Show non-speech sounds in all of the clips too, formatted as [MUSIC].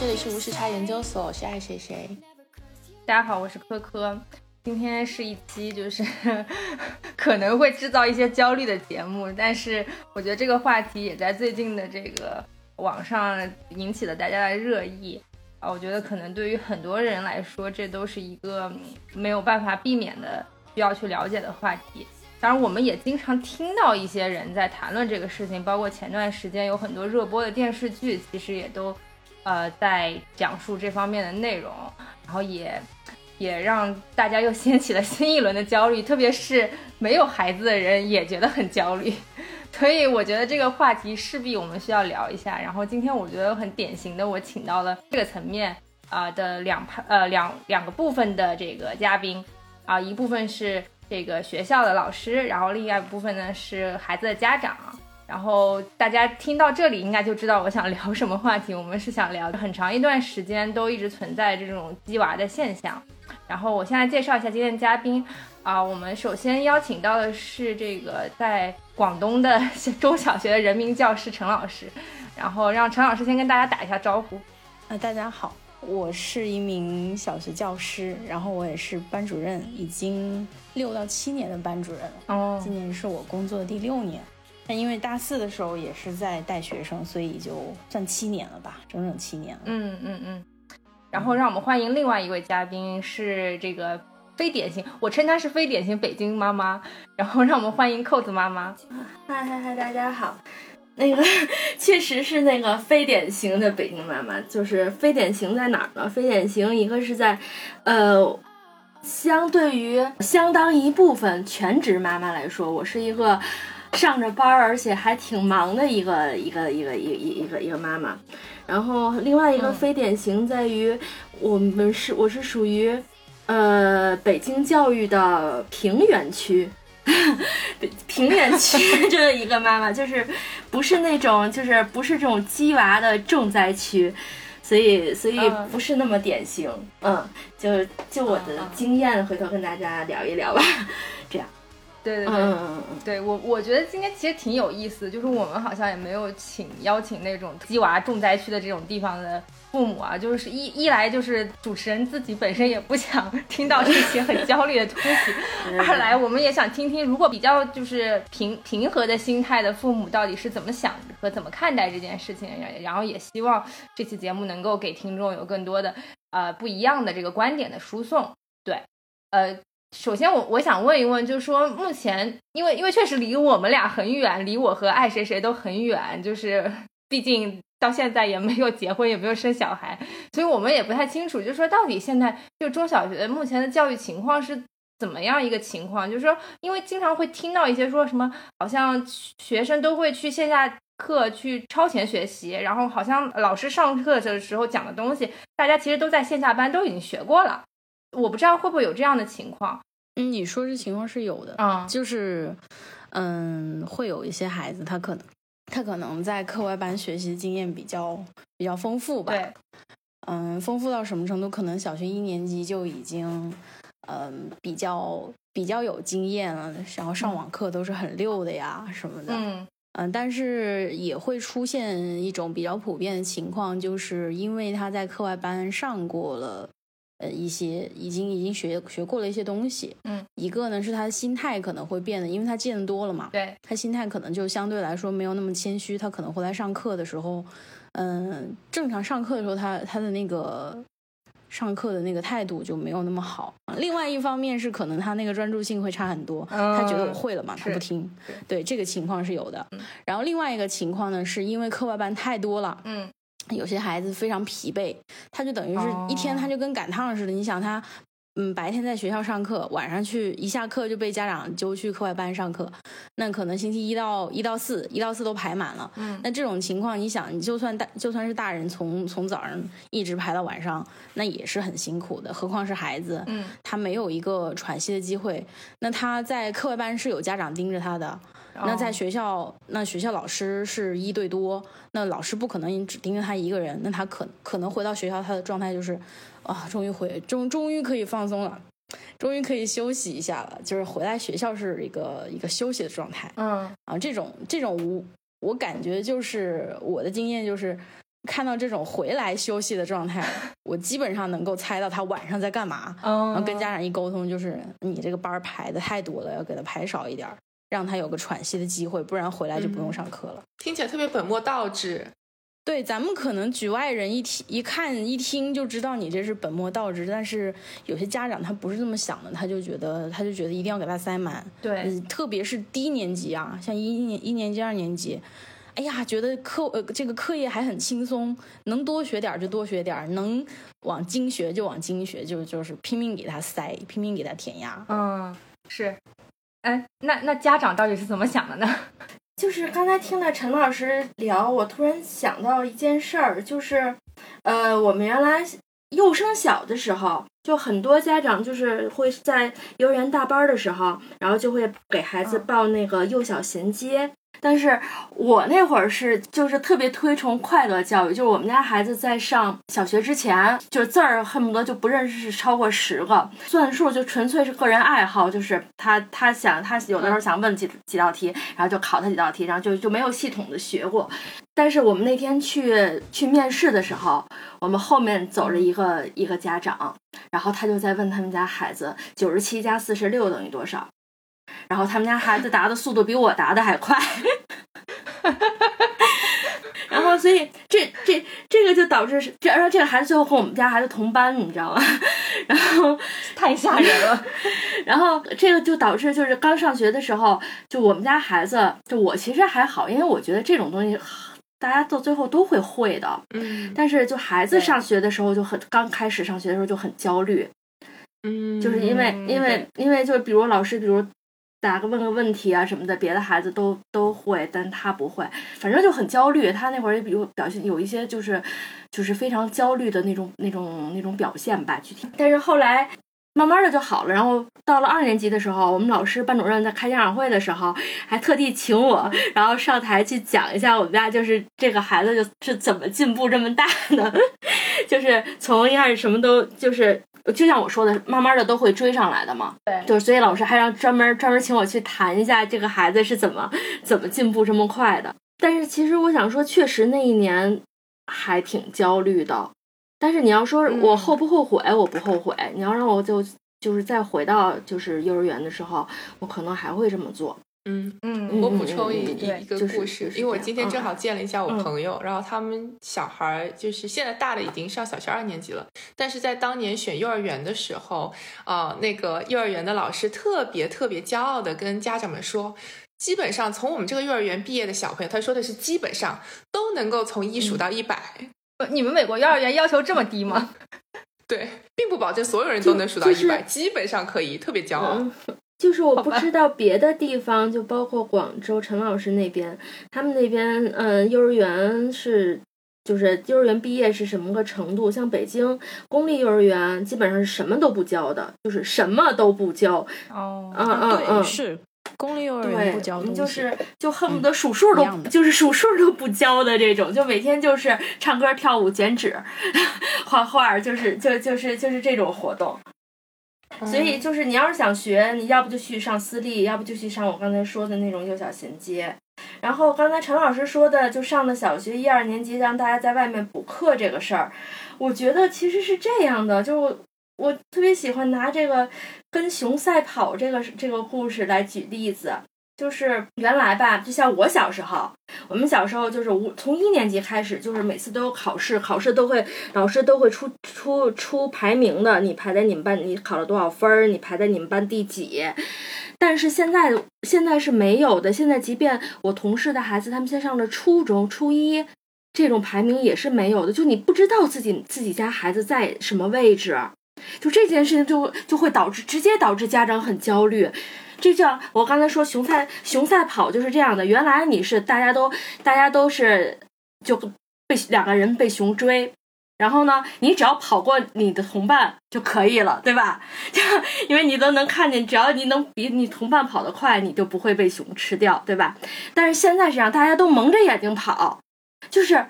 这里是无时差研究所，我是爱谁谁。大家好，我是科科。今天是一期就是 [LAUGHS] 可能会制造一些焦虑的节目，但是我觉得这个话题也在最近的这个网上引起了大家的热议啊。我觉得可能对于很多人来说，这都是一个没有办法避免的需要去了解的话题。当然，我们也经常听到一些人在谈论这个事情，包括前段时间有很多热播的电视剧，其实也都呃在讲述这方面的内容，然后也。也让大家又掀起了新一轮的焦虑，特别是没有孩子的人也觉得很焦虑，[LAUGHS] 所以我觉得这个话题势必我们需要聊一下。然后今天我觉得很典型的，我请到了这个层面啊的两派呃两两个部分的这个嘉宾啊，一部分是这个学校的老师，然后另外一部分呢是孩子的家长。然后大家听到这里应该就知道我想聊什么话题。我们是想聊很长一段时间都一直存在这种鸡娃的现象。然后我现在介绍一下今天的嘉宾啊，我们首先邀请到的是这个在广东的中小学的人民教师陈老师，然后让陈老师先跟大家打一下招呼。啊，大家好，我是一名小学教师，然后我也是班主任，已经六到七年的班主任了。哦，今年是我工作的第六年，但因为大四的时候也是在带学生，所以就算七年了吧，整整七年了。嗯嗯嗯。然后让我们欢迎另外一位嘉宾，是这个非典型，我称她是非典型北京妈妈。然后让我们欢迎扣子妈妈。嗨嗨嗨，大家好。那个确实是那个非典型的北京妈妈，就是非典型在哪儿呢？非典型一个是在，呃，相对于相当一部分全职妈妈来说，我是一个上着班而且还挺忙的一个一个一个一一一个一个妈妈。然后另外一个非典型在于，我们是我是属于，呃，北京教育的平原区，[LAUGHS] 平原区 [LAUGHS] 这一个妈妈，就是不是那种就是不是这种鸡娃的重灾区，所以所以不是那么典型，嗯，就就我的经验，回头跟大家聊一聊吧，对对对，对我我觉得今天其实挺有意思，就是我们好像也没有请邀请那种鸡娃重灾区的这种地方的父母啊，就是一一来就是主持人自己本身也不想听到这些很焦虑的东西，[LAUGHS] 二来我们也想听听如果比较就是平平和的心态的父母到底是怎么想和怎么看待这件事情，然后也希望这期节目能够给听众有更多的呃不一样的这个观点的输送，对，呃。首先，我我想问一问，就是说，目前，因为因为确实离我们俩很远，离我和爱谁谁都很远，就是 [LAUGHS] 毕竟到现在也没有结婚，也没有生小孩，所以我们也不太清楚，就是说，到底现在就中小学目前的教育情况是怎么样一个情况？就是说，因为经常会听到一些说什么，好像学生都会去线下课去超前学习，然后好像老师上课的时候讲的东西，大家其实都在线下班都已经学过了。我不知道会不会有这样的情况。嗯，你说这情况是有的啊，就是，嗯，会有一些孩子，他可能他可能在课外班学习经验比较比较丰富吧。对，嗯，丰富到什么程度？可能小学一年级就已经，嗯，比较比较有经验了，然后上网课都是很溜的呀什么的。嗯嗯，但是也会出现一种比较普遍的情况，就是因为他在课外班上过了。呃，一些已经已经学学过了一些东西，嗯，一个呢是他的心态可能会变得，因为他见得多了嘛，对，他心态可能就相对来说没有那么谦虚，他可能回来上课的时候，嗯，正常上课的时候，他他的那个上课的那个态度就没有那么好。另外一方面是可能他那个专注性会差很多，他觉得我会了嘛，他不听，对，这个情况是有的。然后另外一个情况呢，是因为课外班太多了，嗯。有些孩子非常疲惫，他就等于是一天他就跟赶趟似的。你想他，嗯，白天在学校上课，晚上去一下课就被家长揪去课外班上课，那可能星期一到一到四，一到四都排满了。嗯，那这种情况，你想，你就算大就算是大人，从从早上一直排到晚上，那也是很辛苦的。何况是孩子，嗯，他没有一个喘息的机会。那他在课外班是有家长盯着他的。那在学校，那学校老师是一对多，那老师不可能只盯着他一个人，那他可可能回到学校，他的状态就是，啊，终于回，终终于可以放松了，[LAUGHS] 终于可以休息一下了，就是回来学校是一个一个休息的状态，嗯，啊，这种这种我我感觉就是我的经验就是，看到这种回来休息的状态，[LAUGHS] 我基本上能够猜到他晚上在干嘛。嗯，然后跟家长一沟通，就是你这个班排的太多了，要给他排少一点儿，让他有个喘息的机会，不然回来就不用上课了。听起来特别本末倒置。对，咱们可能局外人一听一看一听就知道你这是本末倒置，但是有些家长他不是这么想的，他就觉得他就觉得一定要给他塞满。对，嗯，特别是低年级啊，像一年一年级、二年级，哎呀，觉得课呃这个课业还很轻松，能多学点儿就多学点儿，能往精学就往精学，就就是拼命给他塞，拼命给他填鸭。嗯，是。哎，那那家长到底是怎么想的呢？[LAUGHS] 就是刚才听了陈老师聊，我突然想到一件事儿，就是，呃，我们原来幼升小的时候，就很多家长就是会在幼儿园大班的时候，然后就会给孩子报那个幼小衔接。但是我那会儿是就是特别推崇快乐教育，就是我们家孩子在上小学之前，就是字儿恨不得就不认识超过十个，算数就纯粹是个人爱好，就是他他想他有的时候想问几几道题，然后就考他几道题，然后就就没有系统的学过。但是我们那天去去面试的时候，我们后面走着一个一个家长，然后他就在问他们家孩子九十七加四十六等于多少。然后他们家孩子答的速度比我答的还快，[LAUGHS] 然后所以这这这个就导致是，然后这个孩子最后和我们家孩子同班，你知道吗？[LAUGHS] 然后太吓人了。[LAUGHS] 然后这个就导致就是刚上学的时候，就我们家孩子，就我其实还好，因为我觉得这种东西大家到最后都会会的。嗯但是就孩子上学的时候就很刚开始上学的时候就很焦虑，嗯，就是因为嗯因为因为就是比如老师比如打个问个问题啊什么的，别的孩子都都会，但他不会，反正就很焦虑。他那会儿也比如表现有一些就是就是非常焦虑的那种那种那种表现吧，具体。但是后来慢慢的就好了。然后到了二年级的时候，我们老师班主任在开家长会的时候，还特地请我，然后上台去讲一下我们家就是这个孩子就是怎么进步这么大的，[LAUGHS] 就是从一开始什么都就是。就像我说的，慢慢的都会追上来的嘛。对就是所以老师还让专门专门请我去谈一下这个孩子是怎么怎么进步这么快的。但是其实我想说，确实那一年还挺焦虑的。但是你要说我后不后悔，我不后悔。你要让我就就是再回到就是幼儿园的时候，我可能还会这么做。嗯。嗯，我补充一一一个故事，就是因为我今天正嗯好见了一下我嗯朋友，然后他们小孩儿就是现在大的已经上小学二年级了，但是在当年选幼儿园的时候，啊、那个幼儿园的老师特别特别骄傲的跟家长们说。基本上从我们这个幼儿园毕业的小朋友，他说的是基本上都能够从一数到一百、呃你们美国幼儿园要求这么低吗？[LAUGHS] 对，并不保证所有人都能数到就是一百、基本上可以，特别骄傲。嗯，就是我不知道别的地方，就包括广州陈老师那边，他们那边嗯，幼儿园是。就是幼儿园毕业是什么个程度？像北京公立幼儿园基本上是什么都不教的，就是什么都不教。哦，嗯嗯嗯对，，是公立幼儿园对，不教东西，就是就恨不得数数都、就是数数都不教的这种，就每天就是唱歌跳舞剪纸 [LAUGHS] 画画，就是就就是就是这种活动。所以就是你要是想学，你要不就去上私立，要不就去上我刚才说的那种幼小衔接。然后刚才陈老师说的，就上的小学一二年级，让大家在外面补课这个事儿，我觉得其实是这样的，就是我特别喜欢拿这个跟熊赛跑这个这个故事来举例子。就是原来吧，就像我小时候，我们小时候就是无从一年级开始，就是每次都有考试，考试都会老师都会出出出排名的，你排在你们班，你考了多少分儿，你排在你们班第几。但是现在现在是没有的，现在即便我同事的孩子，他们现在上了初中初一，这种排名也是没有的，就你不知道自己自己家孩子在什么位置，就这件事情就就会导致直接导致家长很焦虑。这就像我刚才说熊赛熊赛跑就是这样的，原来你是大家都大家都是就被两个人被熊追。然后呢，你只要跑过你的同伴就可以了，对吧？[LAUGHS] 就因为你都能看见，只要你能比你同伴跑得快，你就不会被熊吃掉，对吧？但是现在是让大家都蒙着眼睛跑，就是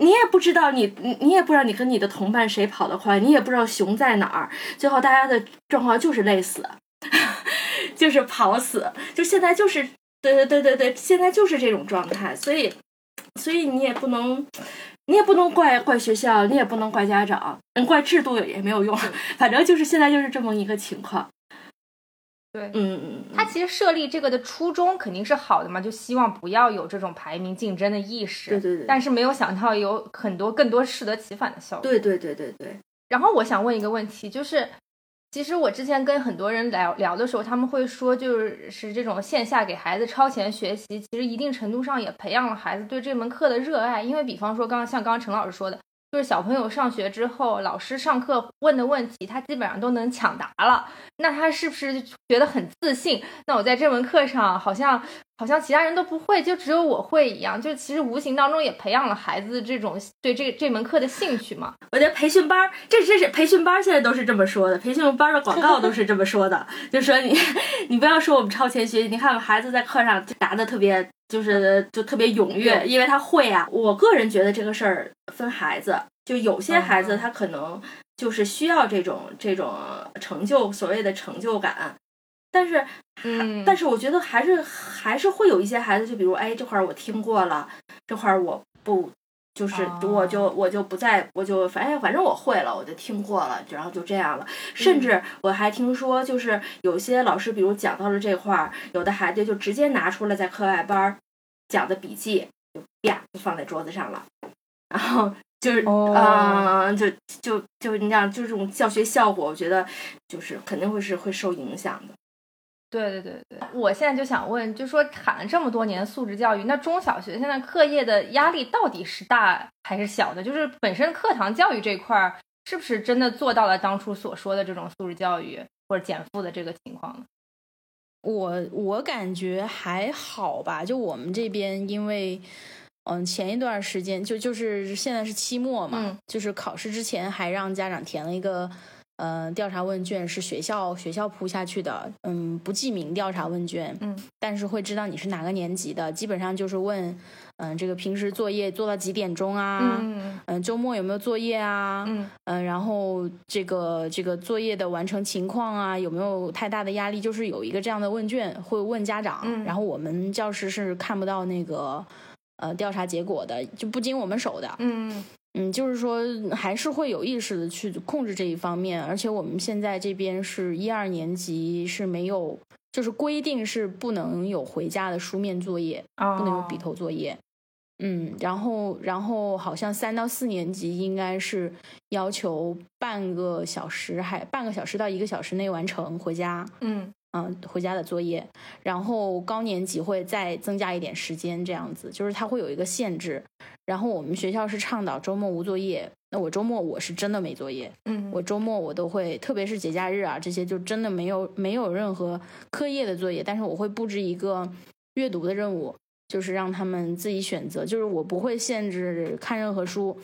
你也不知道你你你也不知道你跟你的同伴谁跑得快，你也不知道熊在哪儿，最后大家的状况就是累死，[LAUGHS] 就是跑死，就现在就是对对对对对，现在就是这种状态，所以。所以你也不能，你也不能怪怪学校，你也不能怪家长，嗯，怪制度也没有用，反正就是现在就是这么一个情况。对，嗯嗯，他其实设立这个的初衷肯定是好的嘛，就希望不要有这种排名竞争的意识。对对对。但是没有想到有很多更多适得其反的效果。对对对对对。然后我想问一个问题，就是。其实我之前跟很多人聊聊的时候，他们会说，就是是这种线下给孩子超前学习，其实一定程度上也培养了孩子对这门课的热爱。因为比方说，刚刚像刚刚陈老师说的。就是小朋友上学之后，老师上课问的问题，他基本上都能抢答了。那他是不是觉得很自信？那我在这门课上，好像好像其他人都不会，就只有我会一样。就其实无形当中也培养了孩子这种对这这门课的兴趣嘛。我觉得培训班，这这是培训班，现在都是这么说的。培训班的广告都是这么说的，就说你 [LAUGHS] 你不要说我们超前学习，你看看孩子在课上答的特别。就是就特别踊跃，因为他会啊。我个人觉得这个事儿分孩子，就有些孩子他可能就是需要这种这种成就，所谓的成就感。但是，嗯，但是我觉得还是还是会有一些孩子，就比如哎，这块儿我听过了，这块儿我不，就是我就我就不再，我就反正反正我会了，我就听过了，然后就这样了。甚至我还听说，就是有些老师，比如讲到了这块儿，有的孩子就直接拿出了在课外班儿。讲的笔记就啪就放在桌子上了，然后就是嗯，就就就你讲，就这种教学效果，我觉得就是肯定会是会受影响的。对对对对，我现在就想问，就说喊了这么多年素质教育，那中小学现在课业的压力到底是大还是小的？就是本身课堂教育这块儿，是不是真的做到了当初所说的这种素质教育或者减负的这个情况呢？我我感觉还好吧，就我们这边，因为嗯，前一段时间就就是现在是期末嘛，就是考试之前还让家长填了一个。呃，调查问卷是学校学校铺下去的，嗯，不记名调查问卷，嗯，但是会知道你是哪个年级的，基本上就是问，嗯，这个平时作业做到几点钟啊，嗯嗯，周末有没有作业啊，嗯。嗯，然后这个这个作业的完成情况啊，有没有太大的压力，就是有一个这样的问卷会问家长，然后我们教师是看不到那个呃调查结果的，就不经我们手的，嗯。嗯，就是说还是会有意识的去控制这一方面，而且我们现在这边是一二年级是没有，就是规定是不能有回家的书面作业，不能有笔头作业。嗯，然后然后好像三到四年级应该是要求半个小时，还半个小时到一个小时内完成回家。嗯。嗯，回家的作业，然后高年级会再增加一点时间，这样子就是它会有一个限制。然后我们学校是倡导周末无作业，那我周末我是真的没作业，嗯，我周末我都会，特别是节假日啊这些，就真的没有没有任何课业的作业，但是我会布置一个阅读的任务，就是让他们自己选择，就是我不会限制看任何书。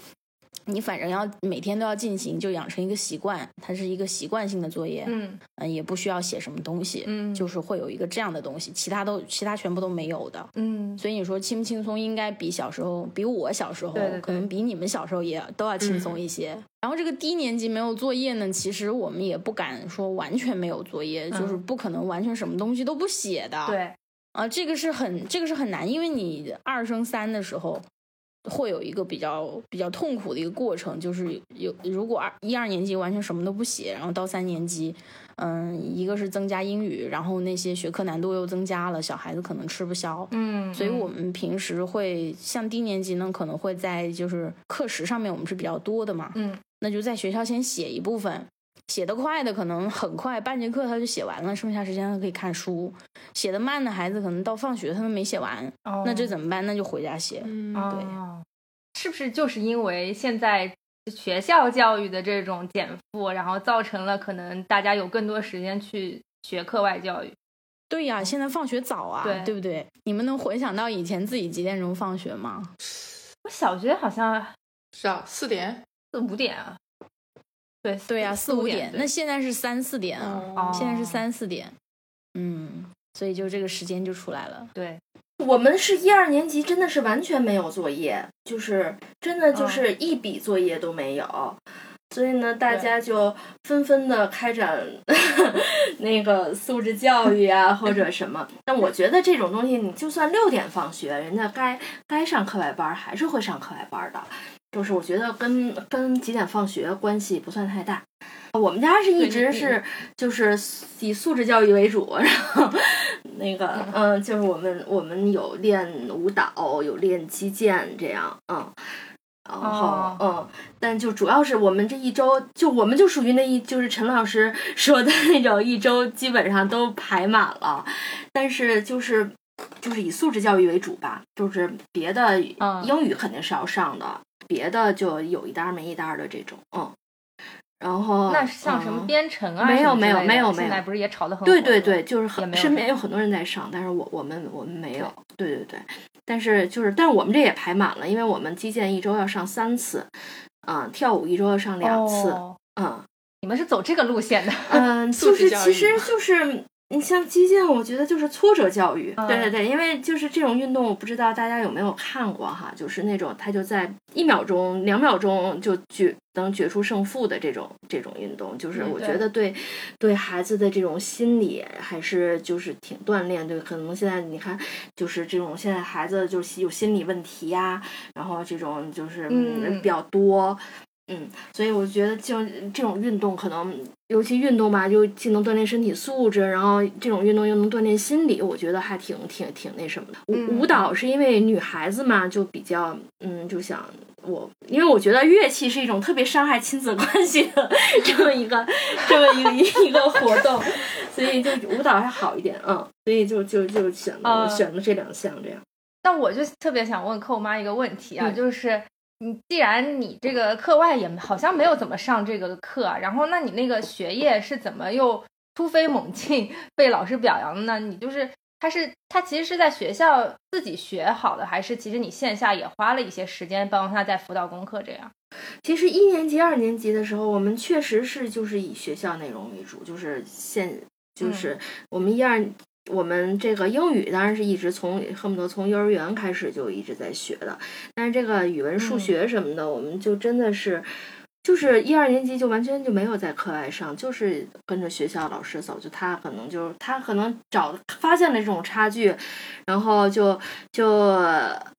你反正要每天都要进行，就养成一个习惯，它是一个习惯性的作业，嗯嗯，也不需要写什么东西，嗯，就是会有一个这样的东西，其他都其他全部都没有的，嗯，所以你说轻不轻松，应该比小时候，比我小时候，可能比你们小时候也都要轻松一些。然后这个低年级没有作业呢，其实我们也不敢说完全没有作业，就是不可能完全什么东西都不写的，对，啊，这个是很这个是很难，因为你二升三的时候。会有一个比较比较痛苦的一个过程，就是有如果二一二年级完全什么都不写，然后到三年级，嗯，一个是增加英语，然后那些学科难度又增加了，小孩子可能吃不消，嗯，所以我们平时会像低年级呢，可能会在就是课时上面我们是比较多的嘛，嗯，那就在学校先写一部分。写得快的可能很快，半节课他就写完了，剩下时间他可以看书。写得慢的孩子可能到放学他都没写完，那这怎么办？那就回家写。嗯，对，是不是就是因为现在学校教育的这种减负，然后造成了可能大家有更多时间去学课外教育？对呀，现在放学早啊，对对不对？你们能回想到以前自己几点钟放学吗？我小学好像是啊，四点四五点啊。对对呀，四五点，那现在是三四点啊，现在是三四点，嗯，所以就这个时间就出来了。对，我们是一二年级，真的是完全没有作业，就是真的就是一笔作业都没有，所以呢，大家就纷纷的开展 [LAUGHS] 那个素质教育啊，或者什么。但我觉得这种东西，你就算六点放学，人家该该上课外班还是会上课外班的。就是我觉得跟跟几点放学关系不算太大。我们家是一直是就是以素质教育为主，然后那个嗯，就是我们我们有练舞蹈，有练击剑这样，嗯。然后，嗯，但就主要是我们这一周，就我们就属于那一，就是陈老师 [LAUGHS] 说的那种一周基本上都排满了，但是就是就是以素质教育为主吧，就是别的英语肯定是要上的，别的就有一单没一单的这种，嗯。然后那像什么编程啊？没有没有没有没有，现在不是也炒得很对对对，就是很身边有很多人在上，但是我我们我们没有，对对对。但是就是，但是我们这也排满了，因为我们击剑一周要上三次，啊，跳舞一周要上两次，嗯，你们是走这个路线的，嗯，就是其实就是你像击剑，我觉得就是挫折教育，对对对，因为就是这种运动，我不知道大家有没有看过哈，就是那种他就在一秒钟、两秒钟就决。能决出胜负的这种这种运动，就是我觉得对对孩子的这种心理还是就是挺锻炼。对，可能现在你看，就是这种现在孩子就是有心理问题呀，然后这种就是比较多。嗯，所以我觉得就这种运动，可能尤其运动吧，就既能锻炼身体素质，然后这种运动又能锻炼心理，我觉得还挺挺挺那什么的。舞舞蹈是因为女孩子嘛，就比较嗯，就想我，因为我觉得乐器是一种特别伤害亲子关系的这么一个这么一个一个活动，所以就舞蹈还好一点嗯，所以就就就选了选了这两项这样。那我就特别想问寇妈一个问题啊，就是。你既然你这个课外也好像没有怎么上这个课，然后那你那个学业是怎么又突飞猛进被老师表扬的呢？你就是他是他其实是在学校自己学好的，还是其实你线下也花了一些时间帮他在辅导功课这样？其实一年级、二年级的时候，我们确实是就是以学校内容为主，就是现就是我们一二。我们这个英语当然是一直从恨不得从幼儿园开始就一直在学的，但是这个语文、数学什么的，我们就真的是，就是一二年级就完全就没有在课外上，就是跟着学校老师走。就他可能就他可能找发现了这种差距，然后就就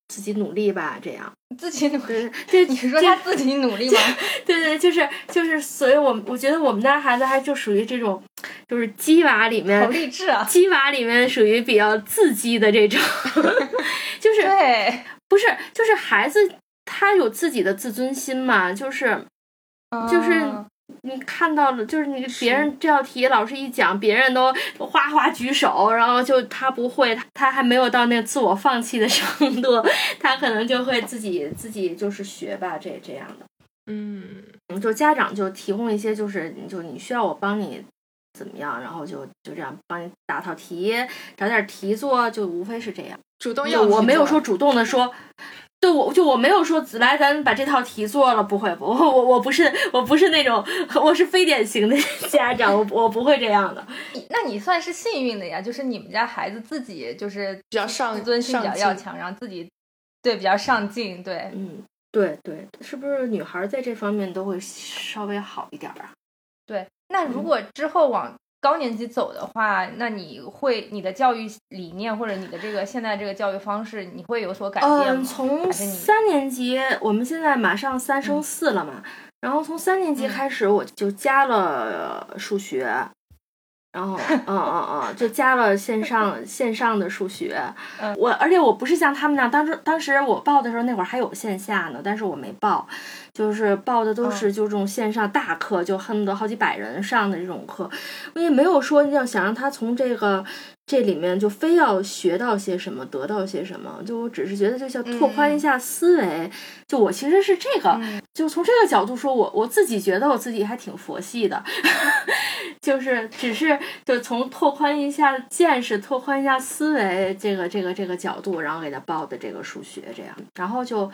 自己努力吧，这样。[LAUGHS] 自己努力，对，你说他自己努力吗？对 [LAUGHS] 对，就是就是，所以我我觉得我们家孩子还就属于这种，就是鸡娃里面，好励志啊！鸡娃里面属于比较自激的这种，[LAUGHS] 就是对，不是，就是孩子他有自己的自尊心嘛，就是就是。你看到了，就是你别人这道题，老师一讲，别人都哗哗举手，然后就他不会，他还没有到那个自我放弃的程度，他可能就会自己自己就是学吧，这这样的。嗯，就家长就提供一些，就是就你需要我帮你怎么样，然后就就这样帮你答套题，找点题做，就无非是这样。主动要我没有说主动的说。[LAUGHS] 对，我就我没有说来，咱把这套题做了，不会，不，我我不是，我不是那种，我是非典型的 [LAUGHS] 家长，我我不会这样的。那你算是幸运的呀，就是你们家孩子自己就是比较上自尊心比较要强，然后自己对比较上进，对，嗯，对对，是不是女孩在这方面都会稍微好一点啊？对，那如果之后往。高年级走的话，那你会你的教育理念或者你的这个现在这个教育方式，你会有所改变吗？嗯，从三年级，我们现在马上三升四了嘛，然后从三年级开始我就加了数学。然后，嗯嗯嗯，就加了线上 [LAUGHS] 线上的数学。我而且我不是像他们那样，当时当时我报的时候那会儿还有线下呢，但是我没报，就是报的都是就这种线上大课，就恨不得好几百人上的这种课。我也没有说要想让他从这个。这里面就非要学到些什么，得到些什么，就我只是觉得就像拓宽一下思维。就我其实是这个，就从这个角度说，我我自己觉得我自己还挺佛系的，[LAUGHS] 就是只是就从拓宽一下见识、拓宽一下思维这个这个这个角度，然后给他报的这个数学这样，然后就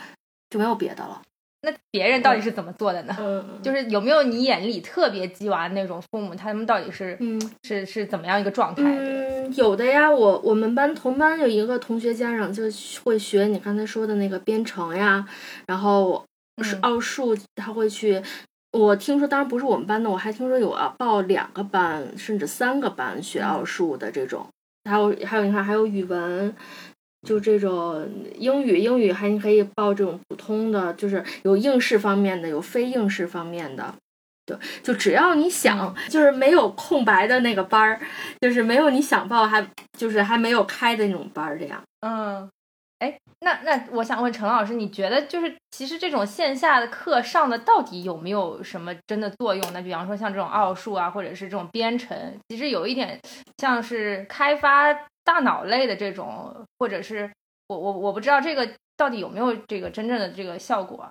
就没有别的了。那别人到底是怎么做的呢？就是有没有你眼里特别鸡娃那种父母，他们到底是是是怎么样一个状态？嗯，有的呀，我我们班同班有一个同学家长就会学你刚才说的那个编程呀，然后是奥数，他会去我听说，当然不是我们班的，我还听说有啊报两个班甚至三个班学奥数的这种，还有还有你看还有语文，就这种英语英语还可以报这种普通的，就是有应试方面的，有非应试方面的。对，就只要你想，就是没有空白的那个班儿，就是没有你想报还就是还没有开的那种班儿，这样。嗯，哎，那那我想问陈老师，你觉得就是其实这种线下的课上的到底有没有什么真的作用？那比方说像这种奥数啊，或者是这种编程，其实有一点像是开发大脑类的这种，或者是我我我不知道这个到底有没有这个真正的这个效果。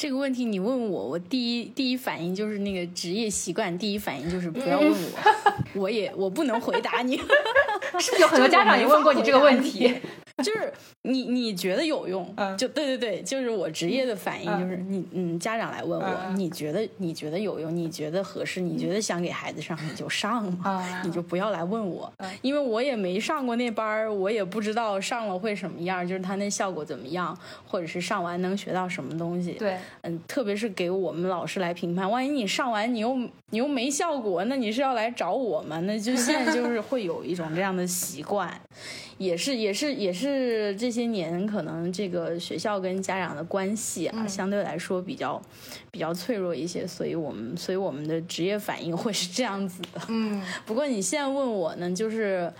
这个问题你问我，我第一第一反应就是那个职业习惯，第一反应就是不要问我，[LAUGHS] 我也我不能回答你。是 [LAUGHS] 不是有很多家长也问过你这个问题？[LAUGHS] 就是你你觉得有用，就对对对，就是我职业的反应就是你嗯，家长来问我，你觉得你觉得有用，你觉得合适，你觉得想给孩子上，你就上嘛，你就不要来问我，因为我也没上过那班儿，我也不知道上了会什么样，就是他那效果怎么样，或者是上完能学到什么东西。对，嗯，特别是给我们老师来评判，万一你上完你又你又没效果，那你是要来找我吗？那就现在就是会有一种这样的习惯。也是也是也是这些年可能这个学校跟家长的关系啊，相对来说比较比较脆弱一些，所以我们所以我们的职业反应会是这样子的。嗯，不过你现在问我呢，就是。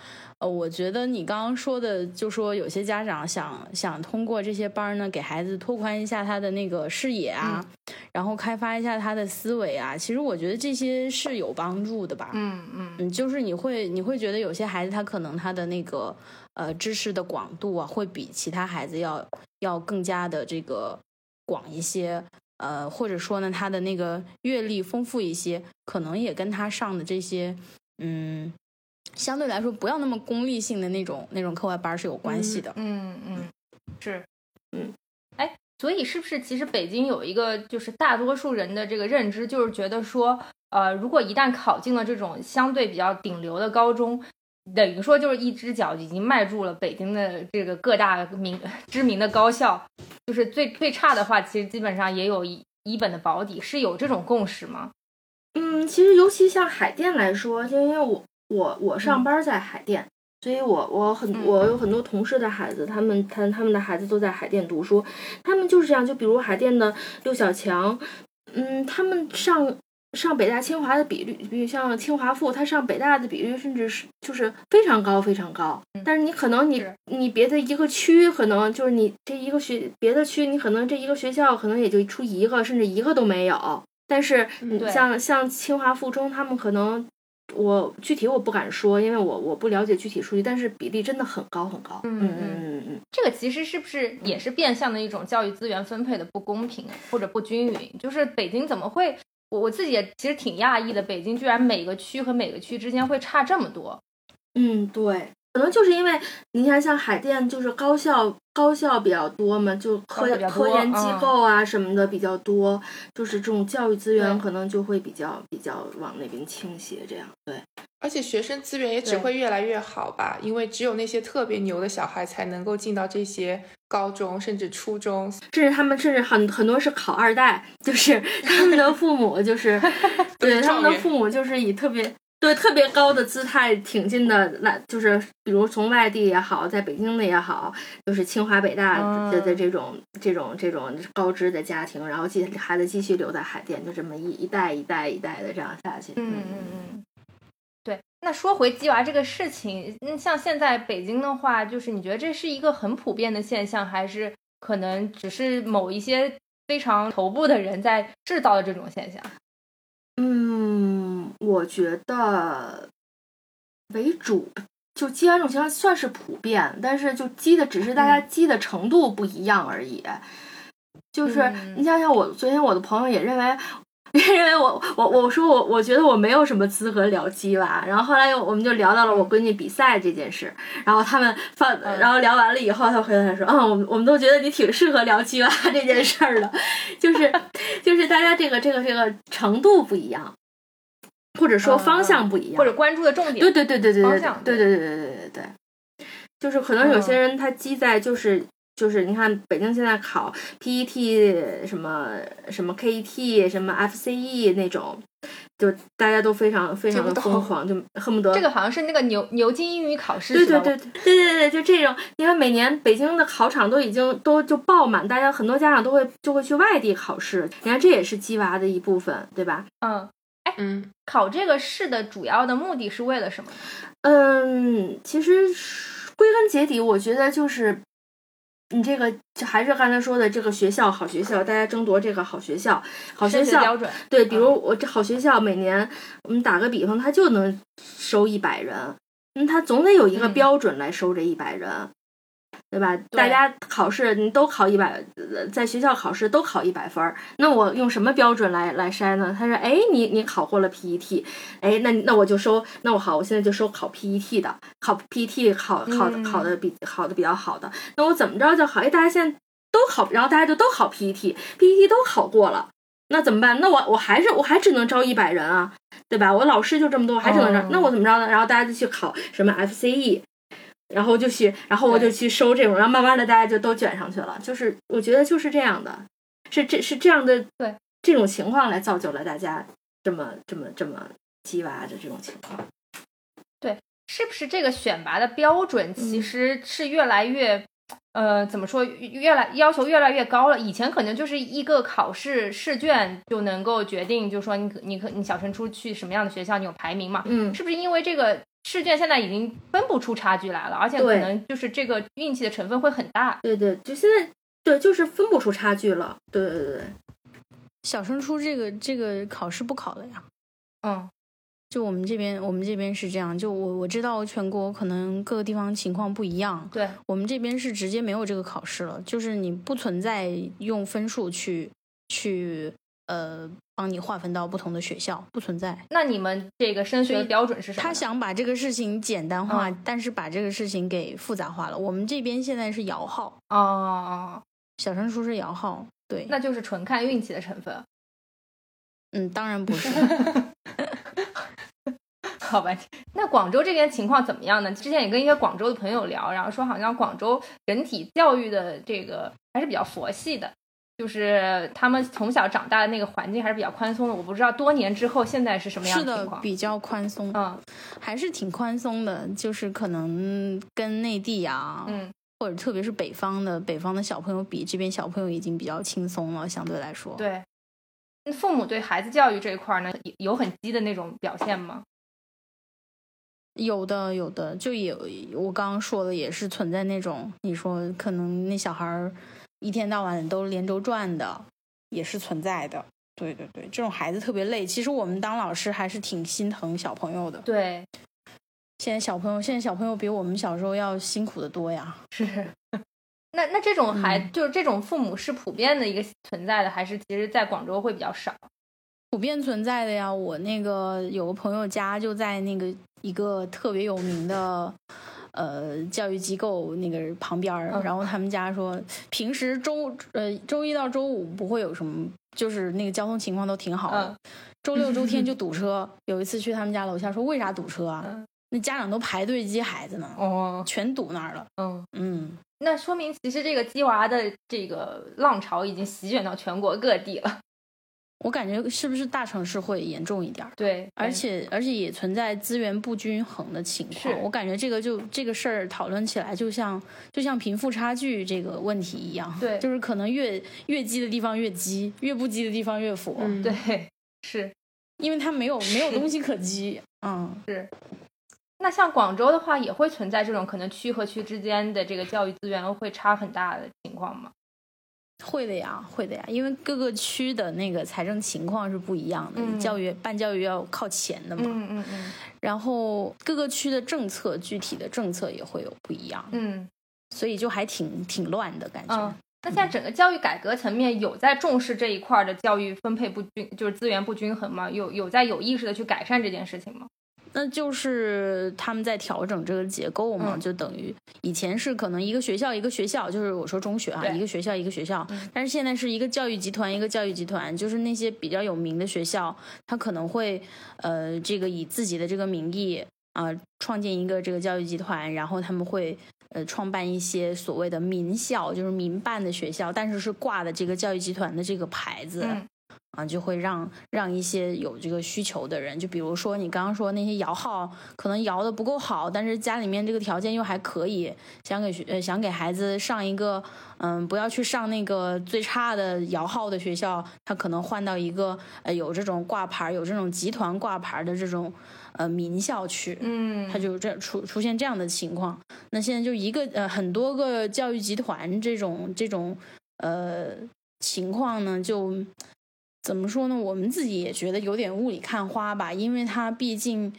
呃，我觉得你刚刚说的，就说有些家长想想通过这些班呢，给孩子拓宽一下他的那个视野啊，然后开发一下他的思维啊。其实我觉得这些是有帮助的吧。嗯嗯嗯，就是你会你会觉得有些孩子他可能他的那个呃知识的广度啊，会比其他孩子要要更加的这个广一些。呃，或者说呢，他的那个阅历丰富一些，可能也跟他上的这些嗯。相对来说，不要那么功利性的那种那种课外班是有关系的。嗯嗯，是，嗯，哎，所以是不是其实北京有一个就是大多数人的这个认知，就是觉得说，呃，如果一旦考进了这种相对比较顶流的高中，等于说就是一只脚已经迈入了北京的这个各大名知名的高校，就是最最差的话，其实基本上也有一一本的保底，是有这种共识吗？嗯，其实尤其像海淀来说，就因为我。我我上班在海淀，所以我我很我有很多同事的孩子，他们他他们的孩子都在海淀读书，他们就是这样，就比如海淀的六小强，嗯，他们上上北大清华的比率，比如像清华附，他上北大的比率甚至是就是非常高非常高，但是你可能你你别的一个区可能就是你这一个学别的区你可能这一个学校可能也就出一个甚至一个都没有，但是你像像清华附中他们可能。我具体我不敢说，因为我我不了解具体数据，但是比例真的很高很高。嗯嗯嗯嗯，这个其实是不是也是变相的一种教育资源分配的不公平或者不均匀？就是北京怎么会？我我自己也其实挺讶异的，北京居然每个区和每个区之间会差这么多。嗯，对。可能就是因为你看，像海淀就是高校，高校比较多嘛，就科科研机构啊什么的比较多，就是这种教育资源可能就会比较比较往那边倾斜，这样对。而且学生资源也只会越来越好吧，因为只有那些特别牛的小孩才能够进到这些高中甚至初中，甚至他们甚至很很多是考二代，就是 [LAUGHS] 他们的父母就是 [LAUGHS] 对他们的父母就是以特别。对特别高的姿态挺进的那，就是比如从外地也好，在北京的也好，就是清华北大的的这种这种这种高知的家庭，然后继孩子继续留在海淀，就这么一一代一代一代的这样下去。嗯嗯嗯。对，那说回鸡娃这个事情，嗯，像现在北京的话，就是你觉得这是一个很普遍的现象，还是可能只是某一些非常头部的人在制造的这种现象？嗯，我觉得为主，就积完这种情况算是普遍，但是就积的只是大家积的程度不一样而已。就是你想想，我昨天我的朋友也认为。因为我我我说我我觉得我没有什么资格聊鸡娃，然后后来又我们就聊到了我闺女比赛这件事，然后他们放，然后聊完了以后，他回来说，嗯，我们我们都觉得你挺适合聊鸡娃这件事儿的，[LAUGHS] 就是就是大家这个这个这个程度不一样，或者说方向不一样，或者关注的重点，对对对对对对对对对对对对对，就是可能有些人他积在就是。就是你看北京现在考 PET 什么什么 KET 什么 FCE 那种。就大家都非常非常的疯狂，就恨不得这个好像是那个牛牛津英语考试，对对对对对对对，就这种。你看每年北京的考场都已经都就爆满，大家很多家长都会就会去外地考试。你看这也是鸡娃的一部分，对吧？嗯，哎，嗯，考这个试的主要的目的是为了什么？嗯，其实归根结底，我觉得就是。你这个还是刚才说的这个学校好学校，大家争夺这个好学校，好学校标准对，比如我这好学校每年我们打个比方，它就能收一百人，那它总得有一个标准来收这一百人。对吧？大家考试你都考一百，在学校考试都考一百分儿。那我用什么标准来来筛呢？他说：“哎，你你考过了 PET，哎，那那我就收，那我好，我现在就收考 PET 的，考 PET 考考考的比考的比较好的。那我怎么着就好？哎，大家现在都考，然后大家就都考 PET，PET 都考过了，那怎么办？那我我还是我还只能招一百人啊，对吧？我老师就这么多，我还只能招。那我怎么着呢？然后大家就去考什么 FCE。”然后就去，然后我就去收这种，然后慢慢的大家就都卷上去了。就是我觉得就是这样的，是这是这样的，对这种情况来造就了大家这么这么这么鸡娃的这种情况。对，是不是这个选拔的标准其实是越来越，呃，怎么说，越来要求越来越高了？以前可能就是一个考试试卷就能够决定，就是说你可你可你小升初去什么样的学校，你有排名嘛？嗯，是不是因为这个？试卷现在已经分不出差距来了，而且可能就是这个运气的成分会很大。对对，就现在对，就是分不出差距了。对对对，小升初这个这个考试不考了呀。嗯，就我们这边，我们这边是这样。就我我知道全国可能各个地方情况不一样。对我们这边是直接没有这个考试了，就是你不存在用分数去去。呃，帮你划分到不同的学校不存在。那你们这个升学标准是什么？他想把这个事情简单化，但是把这个事情给复杂化了。我们这边现在是摇号哦，小升初是摇号，对，那就是纯看运气的成分。嗯，当然不是。[LAUGHS] 好吧，那广州这边情况怎么样呢？之前也跟一些广州的朋友聊，然后说好像广州整体教育的这个还是比较佛系的。就是他们从小长大的那个环境还是比较宽松的，我不知道多年之后现在是什么样的情况。比较宽松，嗯，还是挺宽松的。就是可能跟内地啊，嗯，或者特别是北方的北方的小朋友比，这边小朋友已经比较轻松了，相对来说。对，父母对孩子教育这一块呢，有很激的那种表现吗？有的，有的，就有我刚刚说的，也是存在那种，你说可能那小孩儿。一天到晚都连轴转的，也是存在的。对对对，这种孩子特别累。其实我们当老师还是挺心疼小朋友的。对，现在小朋友，现在小朋友比我们小时候要辛苦的多呀。[LAUGHS] 是，那那这种孩，就是这种父母是普遍的一个存在的，还是其实在广州会比较少？普遍存在的呀。我那个有个朋友家就在那个一个特别有名的。呃，教育机构那个旁边儿，然后他们家说，平时周呃周一到周五不会有什么，就是那个交通情况都挺好的，周六周天就堵车。[LAUGHS] 有一次去他们家楼下说，为啥堵车啊？那家长都排队接孩子呢，哦，全堵那儿了。嗯嗯，那说明其实这个鸡娃的这个浪潮已经席卷到全国各地了。我感觉是不是大城市会严重一点？对，而且而且也存在资源不均衡的情况。我感觉这个就这个事儿讨论起来，就像就像贫富差距这个问题一样。对，就是可能越越积的地方越积，越不积的地方越富。对，是因为它没有没有东西可积。[LAUGHS] 嗯，是。那像广州的话，也会存在这种可能区和区之间的这个教育资源会差很大的情况吗？会的呀，会的呀，因为各个区的那个财政情况是不一样的，教育办教育要靠钱的嘛，嗯嗯嗯，然后各个区的政策具体的政策也会有不一样，嗯，所以就还挺挺乱的感觉。那现在整个教育改革层面有在重视这一块的教育分配不均，就是资源不均衡吗？有有在有意识的去改善这件事情吗？那就是他们在调整这个结构嘛，就等于以前是可能一个学校一个学校，就是我说中学啊，一个学校一个学校，但是现在是一个教育集团一个教育集团，就是那些比较有名的学校，他可能会呃这个以自己的这个名义啊创建一个这个教育集团，然后他们会呃创办一些所谓的民校，就是民办的学校，但是是挂的这个教育集团的这个牌子。啊，就会让让一些有这个需求的人，就比如说你刚刚说那些摇号可能摇的不够好，但是家里面这个条件又还可以，想给学呃想给孩子上一个嗯，不要去上那个最差的摇号的学校，他可能换到一个呃有这种挂牌、有这种集团挂牌的这种呃名校去，嗯，他就这出出现这样的情况。那现在就一个呃很多个教育集团这种这种呃情况呢，就。怎么说呢？我们自己也觉得有点雾里看花吧，因为他毕竟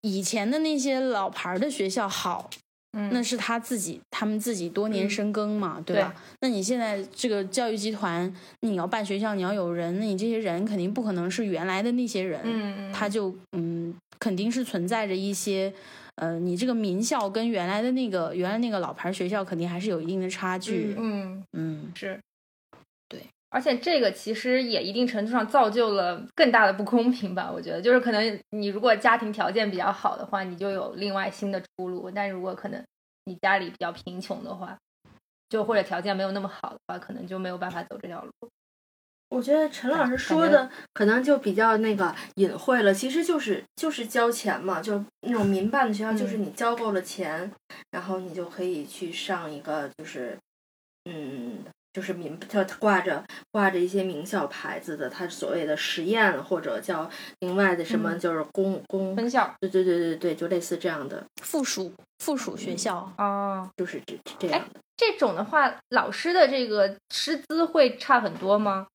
以前的那些老牌的学校好，嗯，那是他自己他们自己多年深耕嘛，对吧？那你现在这个教育集团，你要办学校，你要有人，那你这些人肯定不可能是原来的那些人，嗯，他就嗯，肯定是存在着一些，呃，你这个名校跟原来的那个原来那个老牌学校肯定还是有一定的差距，嗯嗯，是。而且这个其实也一定程度上造就了更大的不公平吧？我觉得，就是可能你如果家庭条件比较好的话，你就有另外新的出路；但如果可能你家里比较贫穷的话，就或者条件没有那么好的话，可能就没有办法走这条路。我觉得陈老师说的可能就比较那个隐晦了，其实就是就是交钱嘛，就那种民办的学校，就是你交够了钱，然后你就可以去上一个，就是嗯。就是名，他挂着挂着一些名校牌子的，他所谓的实验或者叫另外的什么，就是公公分校，对对对对对，就类似这样的附属附属学校啊，就是这这样的。这种的话，老师的这个师资会差很多吗？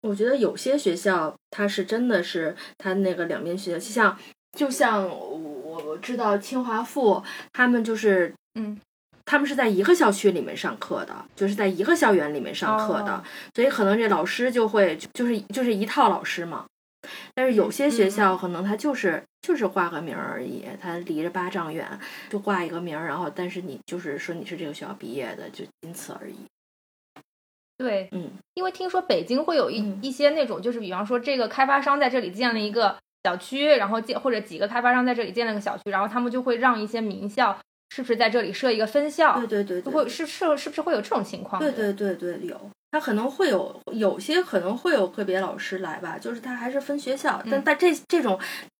我觉得有些学校，它是真的是它那个两边学校，就像就像我我知道清华附，他们就是嗯。他们是在一个校区里面上课的，就是在一个校园里面上课的，所以可能这老师就会就是就是一套老师嘛。但是有些学校可能他就是就是挂个名而已，他离着八丈远就挂一个名，然后但是你就是说你是这个学校毕业的，就仅此而已。对，嗯，因为听说北京会有一一些那种，就是比方说这个开发商在这里建了一个小区，然后建或者几个开发商在这里建了个小区，然后他们就会让一些名校。是不是在这里设一个分校？对对对，会是是是不是会有这种情况？对对对对，有，他可能会有有些可能会有个别老师来吧，就是他还是分学校，但但这这种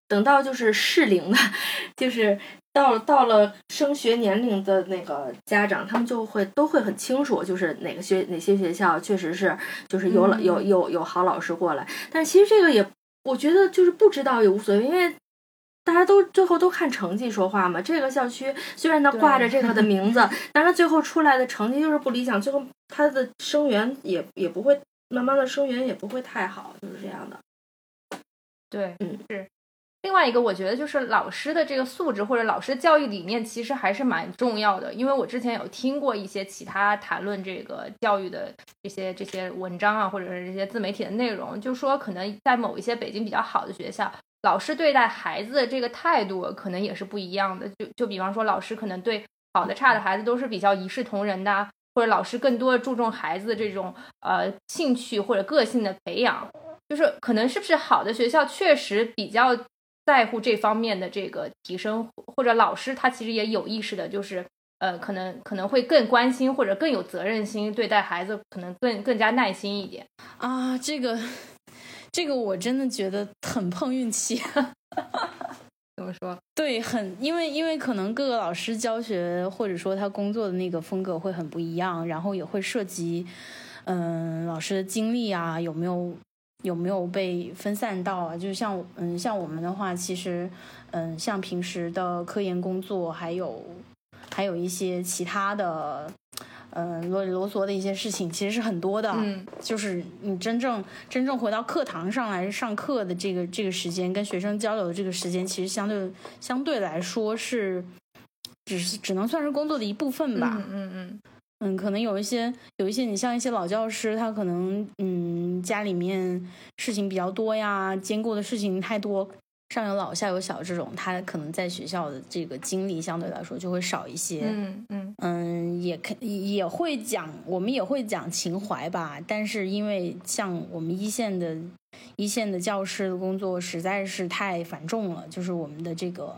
等到就是适龄的，[LAUGHS] 就是到到了升学年龄的那个家长，他们就会都会很清楚，就是哪个学哪些学校确实是就是有老有有有好老师过来，但其实这个也我觉得就是不知道也无所谓，因为。大家都最后都看成绩说话嘛。这个校区虽然它挂着这个的 [LAUGHS] 名字，但是它最后出来的成绩就是不理想，最后它的生源也也不会慢慢的生源也不会太好，就是这样的。对，嗯，是。另外一个，我觉得就是老师的这个素质或者老师教育理念其实还是蛮重要的。因为我之前有听过一些其他谈论这个教育的这些这些文章啊，或者是这些自媒体的内容，就说可能在某一些北京比较好的学校。老师对待孩子的这个态度可能也是不一样的，就就比方说，老师可能对好的、差的孩子都是比较一视同仁的，或者老师更多注重孩子的这种呃兴趣或者个性的培养，就是可能是不是好的学校确实比较在乎这方面的这个提升，或者老师他其实也有意识的，就是呃可能可能会更关心或者更有责任心对待孩子，可能更更加耐心一点啊，这个。这个我真的觉得很碰运气，[LAUGHS] 怎么说？对，很因为因为可能各个老师教学或者说他工作的那个风格会很不一样，然后也会涉及，嗯，老师的经历啊，有没有有没有被分散到啊？就像嗯，像我们的话，其实嗯，像平时的科研工作，还有还有一些其他的。嗯，啰里啰嗦的一些事情其实是很多的，嗯，就是你真正真正回到课堂上来上课的这个这个时间，跟学生交流的这个时间，其实相对相对来说是，只是只能算是工作的一部分吧，嗯嗯嗯，嗯，可能有一些有一些你像一些老教师，他可能嗯家里面事情比较多呀，兼顾的事情太多。上有老下有小这种，他可能在学校的这个经历相对来说就会少一些。嗯嗯嗯，也肯也会讲，我们也会讲情怀吧。但是因为像我们一线的一线的教师的工作实在是太繁重了，就是我们的这个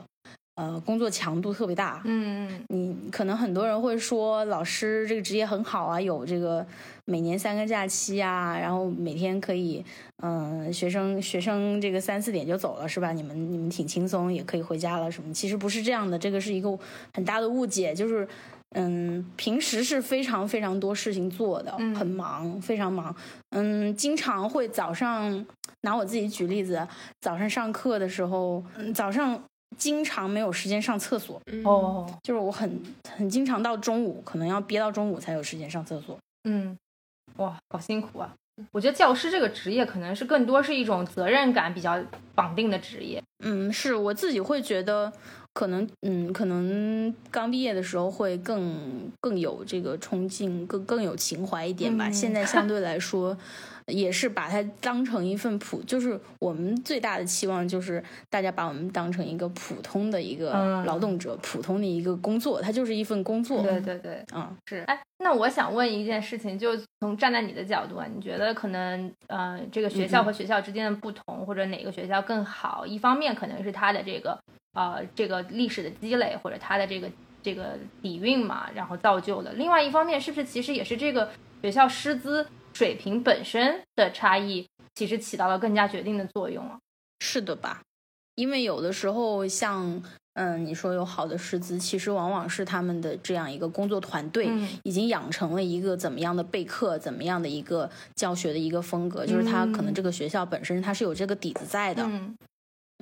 呃，工作强度特别大。嗯嗯，你可能很多人会说，老师这个职业很好啊，有这个每年三个假期啊，然后每天可以，嗯、学生学生这个三四点就走了是吧？你们你们挺轻松，也可以回家了什么？其实不是这样的，这个是一个很大的误解，就是。嗯，平时是非常非常多事情做的，嗯很忙，非常忙。嗯，经常会早上拿我自己举例子，早上上课的时候，嗯，早上经常没有时间上厕所，嗯，哦，就是我很很经常到中午，可能要憋到中午才有时间上厕所。嗯，哇，好辛苦啊！我觉得教师这个职业可能是更多是一种责任感比较绑定的职业。嗯，是我自己会觉得，可能嗯，可能刚毕业的时候会更更有这个冲劲，更更有情怀一点吧。嗯现在相对来说。也是把它当成一份普，就是我们最大的期望就是大家把我们当成一个普通的一个嗯劳动者，普通的一个工作，它就是一份工作。对对对，嗯，是。哎，那我想问一件事情，就从站在你的角度啊，你觉得可能呃，这个学校嗯和学校之间的不同，或者哪个学校更好？一方面可能是它的这个呃这个历史的积累，或者它的这个这个底蕴嘛，然后造就的；另外一方面，是不是其实也是这个学校师资水平本身的差异，其实起到了更加决定的作用了？是的吧？因为有的时候像，嗯，你说有好的师资，其实往往是他们的这样一个工作团队嗯已经养成了一个怎么样的备课，怎么样的一个教学的一个风格，就是他可能这个学校本身它是有这个底子在的。嗯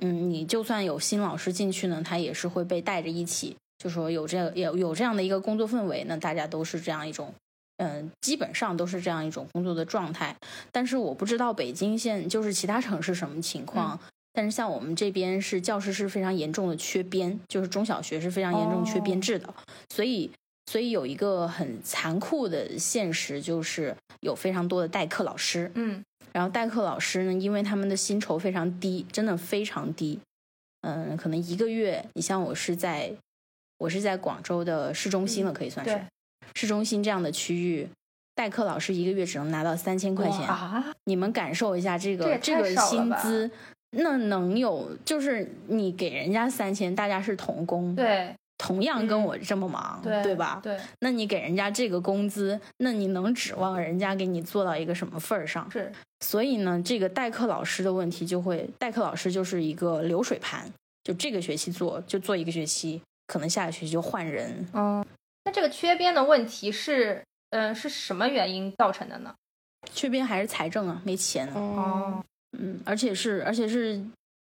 嗯，你就算有新老师进去呢，他也是会被带着一起，就说有这有有这样的一个工作氛围那，大家都是这样一种，嗯，基本上都是这样一种工作的状态。但是我不知道北京现就是其他城市什么情况。但是像我们这边是教师是非常严重的缺编，就是中小学是非常严重缺编制的，所以所以有一个很残酷的现实，就是有非常多的代课老师，嗯然后代课老师呢，因为他们的薪酬非常低，真的非常低。嗯，可能一个月，你像我是在，我是在广州的市中心了，可以算是、对市中心这样的区域，代课老师一个月只能拿到三千块钱。啊，你们感受一下这个这个薪资，那能有就是你给人家三千，大家是同工，，对同样跟嗯我这么忙，对吧？对，那你给人家这个工资，那你能指望人家给你做到一个什么份儿上？是所以呢，这个代课老师的问题就会，代课老师就是一个流水盘，就这个学期做就做一个学期，可能下个学期就换人。嗯，那这个缺编的问题是，呃，是什么原因造成的呢？缺编还是财政啊，没钱啊，哦，嗯，而且是而且是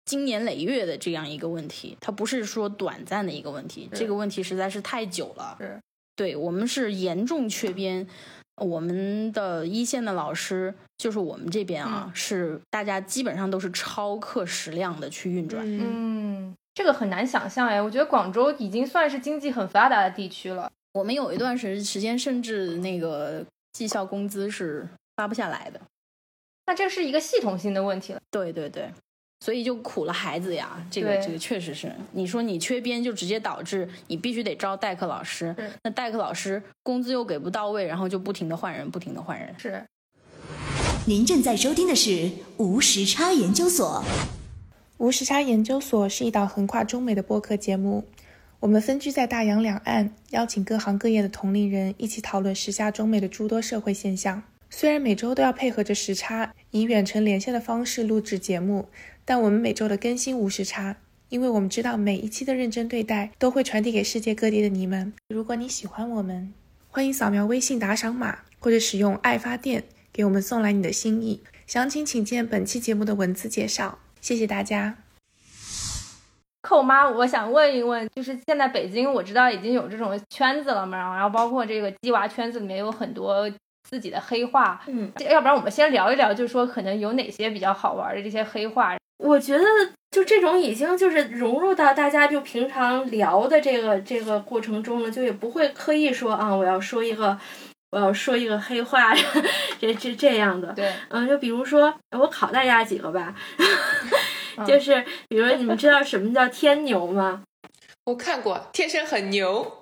经年累月的这样一个问题，它不是说短暂的一个问题，这个问题实在是太久了。是，对我们是严重缺编，我们的一线的老师，就是我们这边啊，嗯是大家基本上都是超课时量的去运转。嗯，嗯，这个很难想象哎，我觉得广州已经算是经济很发达的地区了。我们有一段时时间，甚至那个绩效工资是发不下来的。那这是一个系统性的问题了。对对对，所以就苦了孩子呀。这个这个确实是，你说你缺编，就直接导致你必须得招代课老师是。那代课老师工资又给不到位，然后就不停的换人，不停的换人。是，您正在收听的是无时差研究所。无时差研究所是一档横跨中美的播客节目，我们分居在大洋两岸，邀请各行各业的同龄人一起讨论时下中美的诸多社会现象。虽然每周都要配合着时差，以远程连线的方式录制节目，但我们每周的更新无时差，因为我们知道每一期的认真对待都会传递给世界各地的你们。如果你喜欢我们，欢迎扫描微信打赏码，或者使用爱发电给我们送来你的心意。详情请见本期节目的文字介绍。谢谢大家。寇妈，我想问一问，就是现在北京我知道已经有这种圈子了嘛，然后包括这个鸡娃圈子里面有很多自己的黑话，嗯，要不然我们先聊一聊，就是说可能有哪些比较好玩的这些黑话。我觉得就这种已经就是融入到大家就平常聊的这个这个过程中了，就也不会刻意说啊，我要说一个我要说一个黑话，[LAUGHS] 这这这样的。对，嗯，就比如说我考大家几个吧，[LAUGHS] 就是比如你们知道什么叫天牛吗？[LAUGHS] 我看过，天生很牛。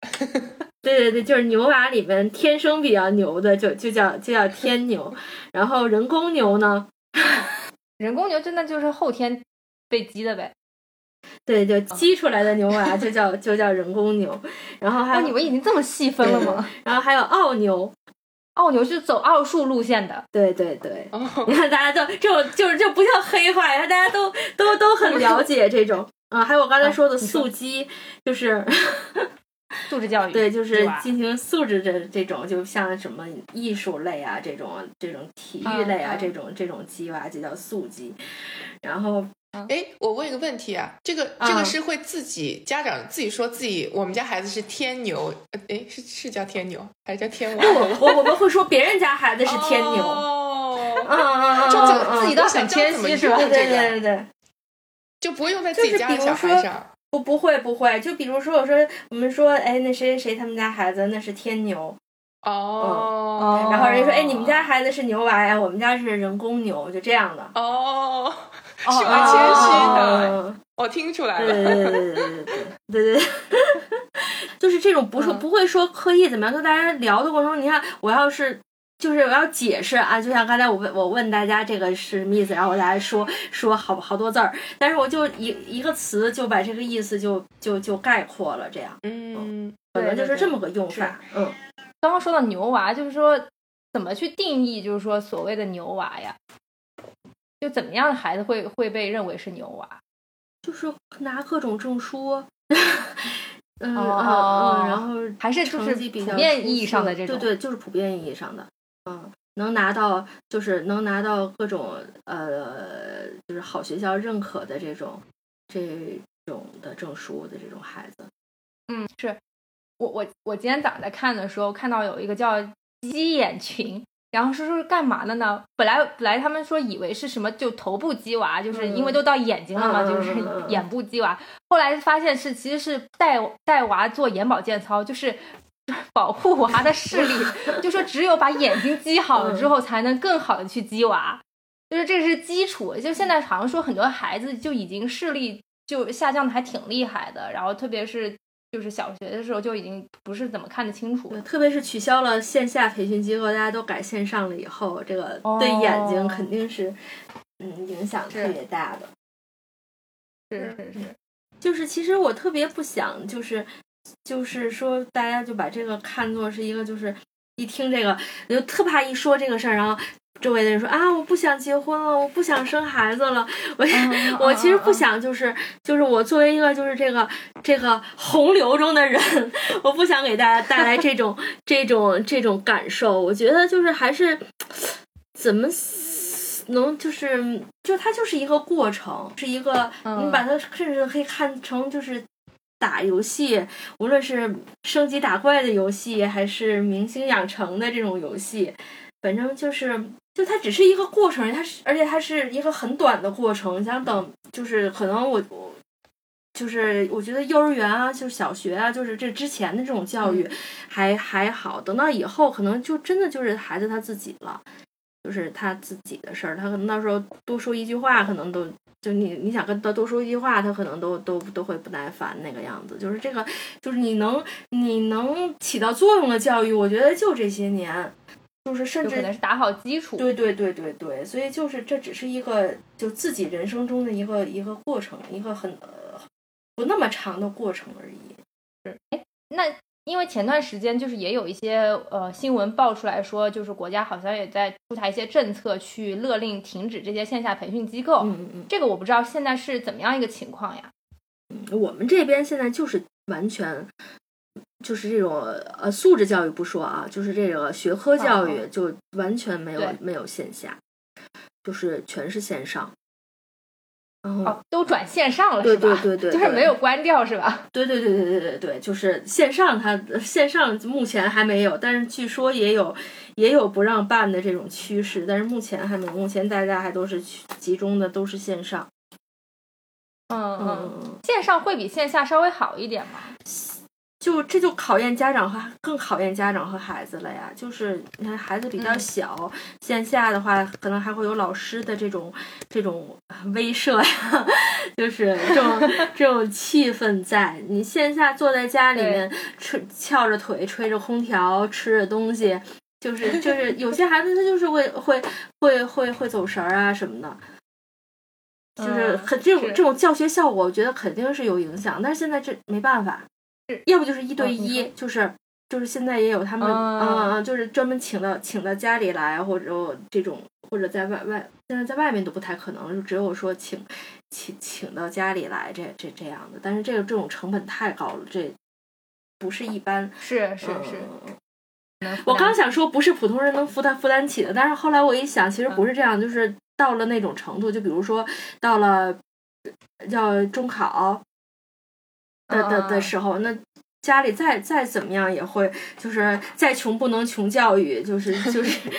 [LAUGHS] 对对对，就是牛娃里面天生比较牛的，就就叫就叫天牛，然后人工牛呢，[LAUGHS] 人工牛真的就是后天被激的呗。对，就激出来的牛娃就叫就叫人工牛，然后还有你们已经这么细分了吗？然后还有奥牛，奥牛是走奥数路线的，对对对，你看 [LAUGHS] 大家都这种就是这不叫黑化呀，大家都都都很了解这种。啊，还有我刚才说的素鸡，就是素质教育，[LAUGHS] 对，就是进行素质这这种，就像什么艺术类啊，这种这种体育类啊，这种这种鸡吧就叫素鸡，然后。哎，我问一个问题啊，这个这个是会自己家长自己说自己，我们家孩子是天牛，哎，是是叫天牛还是叫天王？我我们会说别人家孩子是天牛，哦，嗯嗯嗯，就自己都很谦虚是吧？对对对对，就不会用在自己家的小孩上。不不会不会，就比如说我说我们说，哎，那谁谁谁他们家孩子那是天牛，哦，然后人家说，哎，你们家孩子是牛娃呀，我们家是人工牛，就这样的，哦。是蛮谦虚的，我听出来了。对对对对对对对对，就是这种不是不会说刻意怎么样，跟大家聊的过程中，你看我要是就是我要解释啊，就像刚才我问我问大家这个是什么意思，然后我大家说说好好多字儿，但是我就一一个词就把这个意思就就就概括了，这样，嗯，可能就是这么个用法。嗯，刚刚说到牛娃，就是说怎么去定义，就是说所谓的牛娃呀？就怎么样的孩子会会被认为是牛娃？就是拿各种证书，嗯嗯，然后还是就是普遍意义上的这种，对对，就是普遍意义上的，嗯，能拿到就是能拿到各种呃，就是好学校认可的这种这种的证书的这种孩子，嗯，是我我我今天早上在看的时候看到有一个叫鸡眼群。然后说说干嘛的呢？本来本来他们说以为是什么，就头部鸡娃，就是因为都到眼睛了嘛，就是眼部鸡娃。后来发现是其实是带带娃做眼保健操，就是 [LAUGHS] 保护娃的视力。就说只有把眼睛积好了之后，才能更好的去鸡娃，就是这是基础。就现在好像说很多孩子就已经视力就下降的还挺厉害的，然后特别是。就是小学的时候就已经不是怎么看得清楚，特别是取消了线下培训机构，大家都改线上了以后，这个对眼睛肯定是嗯影响特别大的。是是是，就是其实我特别不想，就是就是说大家就把这个看作是一个，就是一听这个就特怕一说这个事儿，然后。周围的人说啊，我不想结婚了，我不想生孩子了。我 [LAUGHS] 我其实不想，就是就是我作为一个就是这个这个洪流中的人，[LAUGHS] 我不想给大家带来这种这种这种感受。我觉得就是还是怎么能就是就它就是一个过程，是一个你把它甚至可以看成就是打游戏，无论是升级打怪的游戏，还是明星养成的这种游戏，反正就是。就它只是一个过程，它是而且它是一个很短的过程。想等，就是可能我我就是我觉得幼儿园啊，就是小学啊，就是这之前的这种教育还还好。等到以后，可能就真的就是孩子他自己了，就是他自己的事儿。他可能到时候多说一句话，可能都就你你想跟他多说一句话，他可能都都都会不耐烦那个样子。就是这个，就是你能你能起到作用的教育，我觉得就这些年。就是甚至可能是打好基础，对对对对对，所以就是这只是一个就自己人生中的一个一个过程，一个很不那么长的过程而已。是，哎，那因为前段时间就是也有一些呃新闻爆出来说，就是国家好像也在出台一些政策去勒令停止这些线下培训机构。嗯嗯嗯，这个我不知道现在是怎么样一个情况呀？嗯，我们这边现在就是完全。就是这种呃素质教育不说啊，就是这个学科教育。就完全没有没有线下，就是全是线上，哦，都转线上了，对对对对，就是没有关掉是吧？[LAUGHS] 对对对对对对对，就是线上它线上目前还没有，但是据说也有也有不让办的这种趋势，但是目前还没，目前大家还都是集中的都是线上，嗯嗯，线上会比线下稍微好一点吗？就这就考验家长和更考验家长和孩子了呀。就是你看孩子比较小，线下的话可能还会有老师的这种这种威慑呀，[LAUGHS] 就是这种这种气氛在。你线下坐在家里面吹翘着腿吹着空调吃着东西，就是就是 [LAUGHS] 有些孩子他就是会会会会会走神儿啊什么的。就是很这种这种教学效果，我觉得肯定是有影响。但是现在这没办法，要不就是一对一，就是就是现在也有他们，嗯嗯，就是专门请到请到家里来，或者这种，或者在外外，现在在外面都不太可能，就只有说请请请到家里来，这这这样的。但是这个这种成本太高了，这不是一般，是是是。我刚想说不是普通人能负担负担起的，但是后来我一想，其实不是这样，就是到了那种程度，就比如说到了要中考的的的时候，那家里再再怎么样也会，就是再穷不能穷教育，就是就是就是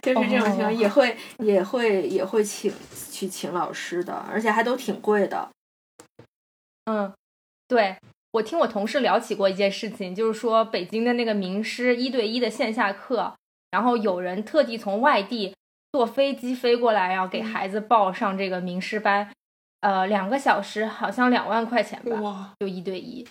这种情况，也会也会也会请去请老师的，而且还都挺贵的。嗯，对。我听我同事聊起过一件事情，就是说北京的那个名师一对一的线下课，然后有人特地从外地坐飞机飞过来，要给孩子报上这个名师班，呃，两个小时好像两万块钱吧，就一对一。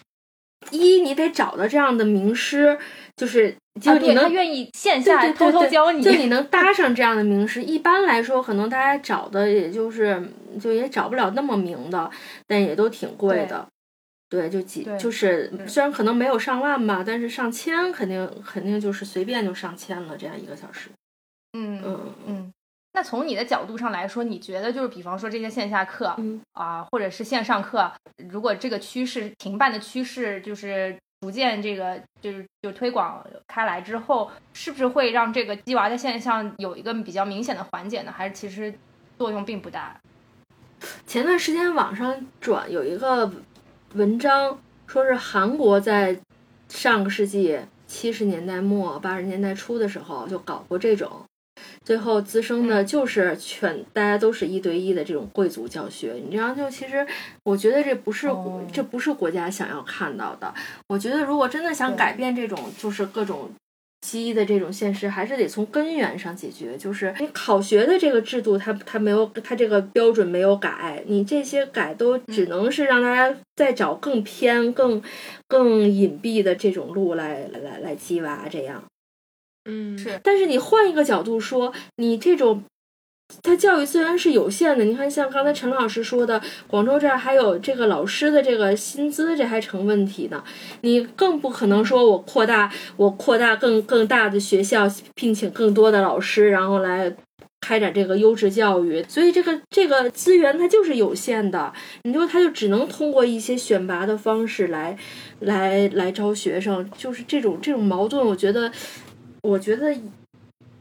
一你得找到这样的名师，就是就你能愿意线下偷偷教你，就你能 [LAUGHS] 搭上这样的名师。一般来说，可能大家找的也就是就也找不了那么名的，但也都挺贵的。对，就几就是虽然可能没有上万吧，但是上千肯定肯定就是随便就上千了，这样一个小时。嗯嗯嗯。那从你的角度上来说，你觉得就是比方说这些线下课啊，或者是线上课，如果这个趋势停办的趋势就是逐渐这个就是就推广开来之后，是不是会让这个鸡娃的现象有一个比较明显的缓解呢？还是其实作用并不大？前段时间网上转有一个。文章说是韩国在上个世纪七十年代末八十年代初的时候就搞过这种，最后滋生的就是全大家都是一对一的这种贵族教学。你这样就其实我觉得这不是这不是国家想要看到的。我觉得如果真的想改变这种就是各种。鸡的这种现实还是得从根源上解决，就是你考学的这个制度，它它没有它这个标准没有改，你这些改都只能是让大家再找更偏、更更隐蔽的这种路来来来鸡娃这样。嗯，是。但是你换一个角度说，你这种。它教育资源是有限的，你看，像刚才陈老师说的，广州这儿还有这个老师的这个薪资，这还成问题呢。你更不可能说我扩大，我扩大更更大的学校，聘请更多的老师，然后来开展这个优质教育。所以这个这个资源它就是有限的，你说它就只能通过一些选拔的方式来来来招学生，就是这种这种矛盾，我觉得，我觉得。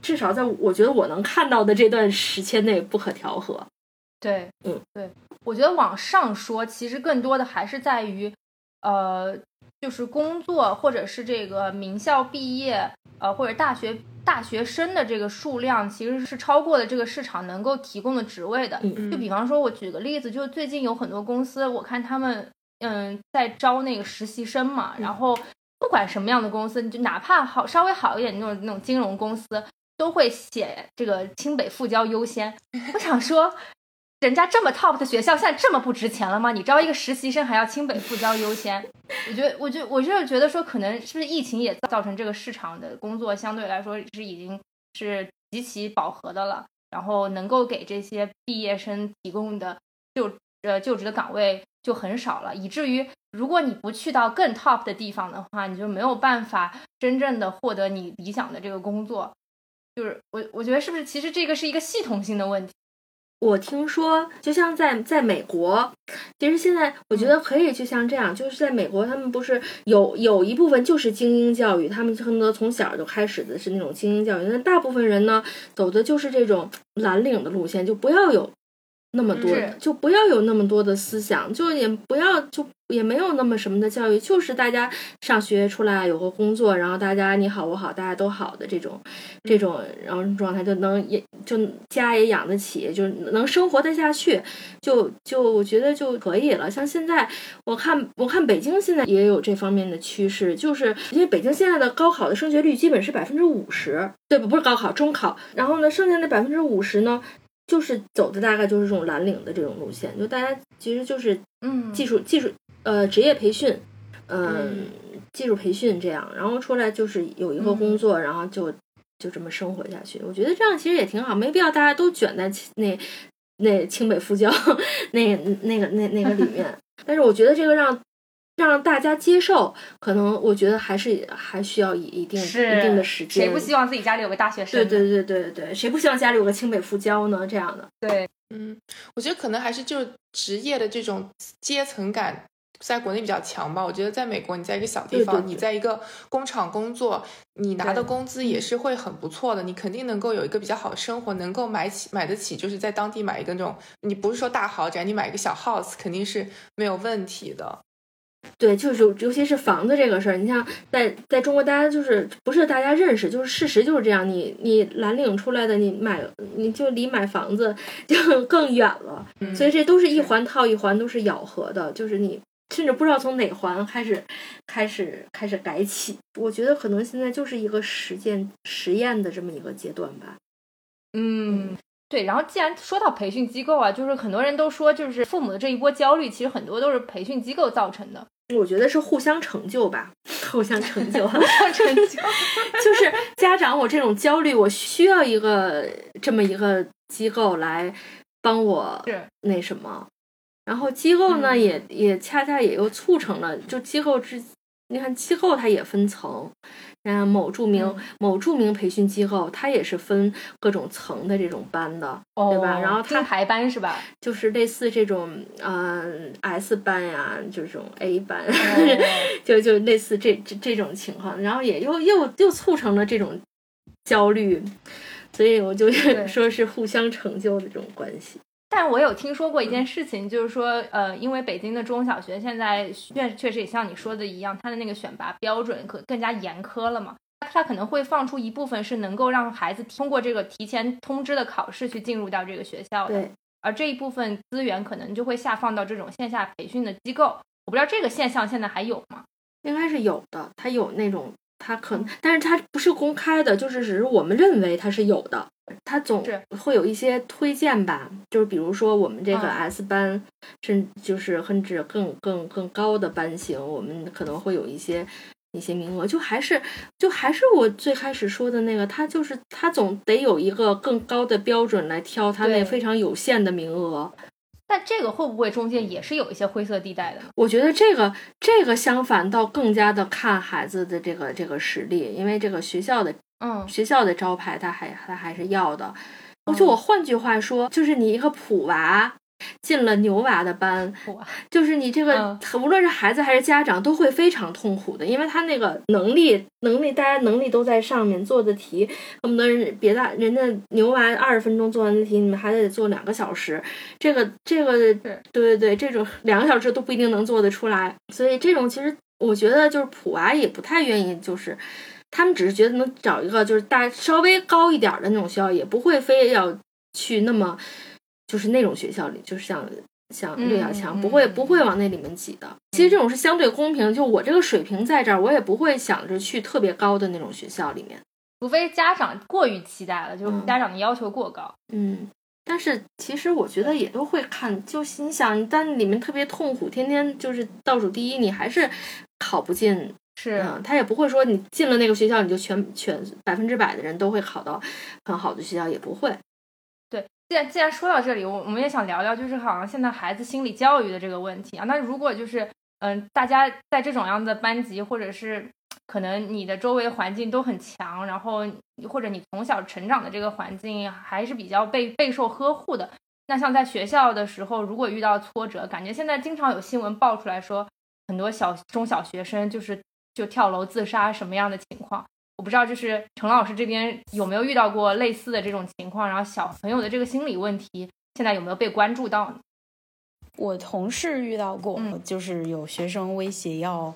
至少在我觉得我能看到的这段时间内不可调和。对，嗯，对，我觉得往上说，其实更多的还是在于，呃，就是工作或者是这个名校毕业，呃，或者大学大学生的这个数量，其实是超过了这个市场能够提供的职位的。就比方说，我举个例子，就最近有很多公司，我看他们嗯在招那个实习生嘛，然后不管什么样的公司，你就哪怕好稍微好一点那种那种金融公司。都会写这个清北复交优先。我想说，人家这么 top 的学校现在这么不值钱了吗？你招一个实习生还要清北复交优先？我觉得，我就我就是觉得说，可能是不是疫情也造成这个市场的工作相对来说是已经是极其饱和的了，然后能够给这些毕业生提供的就呃就职的岗位就很少了，以至于如果你不去到更 top 的地方的话，你就没有办法真正的获得你理想的这个工作。就是我，我觉得是不是其实这个是一个系统性的问题？我听说，就像在在美国，其实现在我觉得可以，就像这样，就是在美国，他们不是有有一部分就是精英教育，他们恨不得从小就开始的是那种精英教育，那大部分人呢，走的就是这种蓝领的路线，就不要有。那么多，就不要有那么多的思想，就也不要就也没有那么什么的教育，就是大家上学出来有个工作，然后大家你好我好大家都好的这种这种然后状态就能也就家也养得起，就能生活得下去，就就我觉得就可以了。像现在我看我看北京现在也有这方面的趋势，就是因为北京现在的高考的升学率基本是百分之五十，对不？不是高考中考，然后呢剩下的百分之五十呢？就是走的大概就是这种蓝领的这种路线，就大家其实就是嗯技术技术呃职业培训，嗯技术培训这样，然后出来就是有一个工作，然后就就这么生活下去。我觉得这样其实也挺好，没必要大家都卷在那那清北复交 [LAUGHS] 那那个那那个里面。但是我觉得这个让让大家接受，可能我觉得还是还需要一一定一定的时间。谁不希望自己家里有个大学生？对对对对对，谁不希望家里有个清北复交呢？这样的。对，嗯，我觉得可能还是就职业的这种阶层感。在国内比较强吧，我觉得在美国，你在一个小地方，你在一个工厂工作，你拿的工资也是会很不错的，你肯定能够有一个比较好的生活，能够买起买得起，就是在当地买一个那种，你不是说大豪宅，你买一个小 house 肯定是没有问题的。对，就是尤其是房子这个事儿，你像在在中国，大家就是不是大家认识，就是事实就是这样，你你蓝领出来的，你买你就离买房子 [LAUGHS] 就更远了，所以这都是一环套一环，都是咬合的，就是你。甚至不知道从哪环开始，开始开始改起。我觉得可能现在就是一个实践实验的这么一个阶段吧。嗯，对。然后既然说到培训机构啊，就是很多人都说，就是父母的这一波焦虑，其实很多都是培训机构造成的。我觉得是互相成就吧，互相成就，[LAUGHS] 互相成就。就是家长，我这种焦虑，我需要一个这么一个机构来帮我那什么。然后机构呢，也也恰恰也又促成了，就机构之，你看机构它也分层，嗯，某著名某著名培训机构，它也是分各种层的这种班的，对吧？然后它排班是吧？就是类似这种，嗯，S 班呀，这种 A 班，[LAUGHS] 就就类似这这这种情况，然后也又又又促成了这种焦虑，所以我就说是互相成就的这种关系。但我有听说过一件事情，就是说，呃，因为北京的中小学现在确确实也像你说的一样，它的那个选拔标准可更加严苛了嘛，它可能会放出一部分是能够让孩子通过这个提前通知的考试去进入到这个学校的，而这一部分资源可能就会下放到这种线下培训的机构。我不知道这个现象现在还有吗？应该是有的，它有那种，它可能，但是它不是公开的，就是只是我们认为它是有的。他总会有一些推荐吧，就是比如说我们这个 S 班，甚就是甚至更更更高的班型，我们可能会有一些一些名额。就还是就还是我最开始说的那个，他就是他总得有一个更高的标准来挑他那非常有限的名额。但这个会不会中间也是有一些灰色地带的？我觉得这个这个相反倒更加的看孩子的这个这个实力，因为这个学校的。嗯，学校的招牌他还他还是要的。就我换句话说，就是你一个普娃进了牛娃的班，就是你这个无论是孩子还是家长都会非常痛苦的，因为他那个能力能力大家能力都在上面做的题，恨不得人别的人家牛娃二十分钟做完的题，你们还得做两个小时。这个这个对对对，这种两个小时都不一定能做得出来。所以这种其实我觉得就是普娃也不太愿意，就是。他们只是觉得能找一个就是大稍微高一点的那种学校，也不会非要去那么就是那种学校里，就是像像六小强，不会不会往那里面挤的。其实这种是相对公平，就我这个水平在这儿，我也不会想着去特别高的那种学校里面，除非家长过于期待了，就是家长的要求过高。嗯，但是其实我觉得也都会看，就你想，但里面特别痛苦，天天就是倒数第一，你还是考不进。是，他也不会说你进了那个学校，你就全全百分之百的人都会考到很好的学校，也不会。既然既然说到这里，我我们也想聊聊，就是好像现在孩子心理教育的这个问题啊。那如果就是嗯，大家在这种样的班级，或者是可能你的周围环境都很强，然后或者你从小成长的这个环境还是比较被备受呵护的，那像在学校的时候，如果遇到挫折，感觉现在经常有新闻爆出来说，很多小中小学生就是。就跳楼自杀什么样的情况？我不知道，就是陈老师这边有没有遇到过类似的这种情况？然后小朋友的这个心理问题，现在有没有被关注到？我同事遇到过，就是有学生威胁要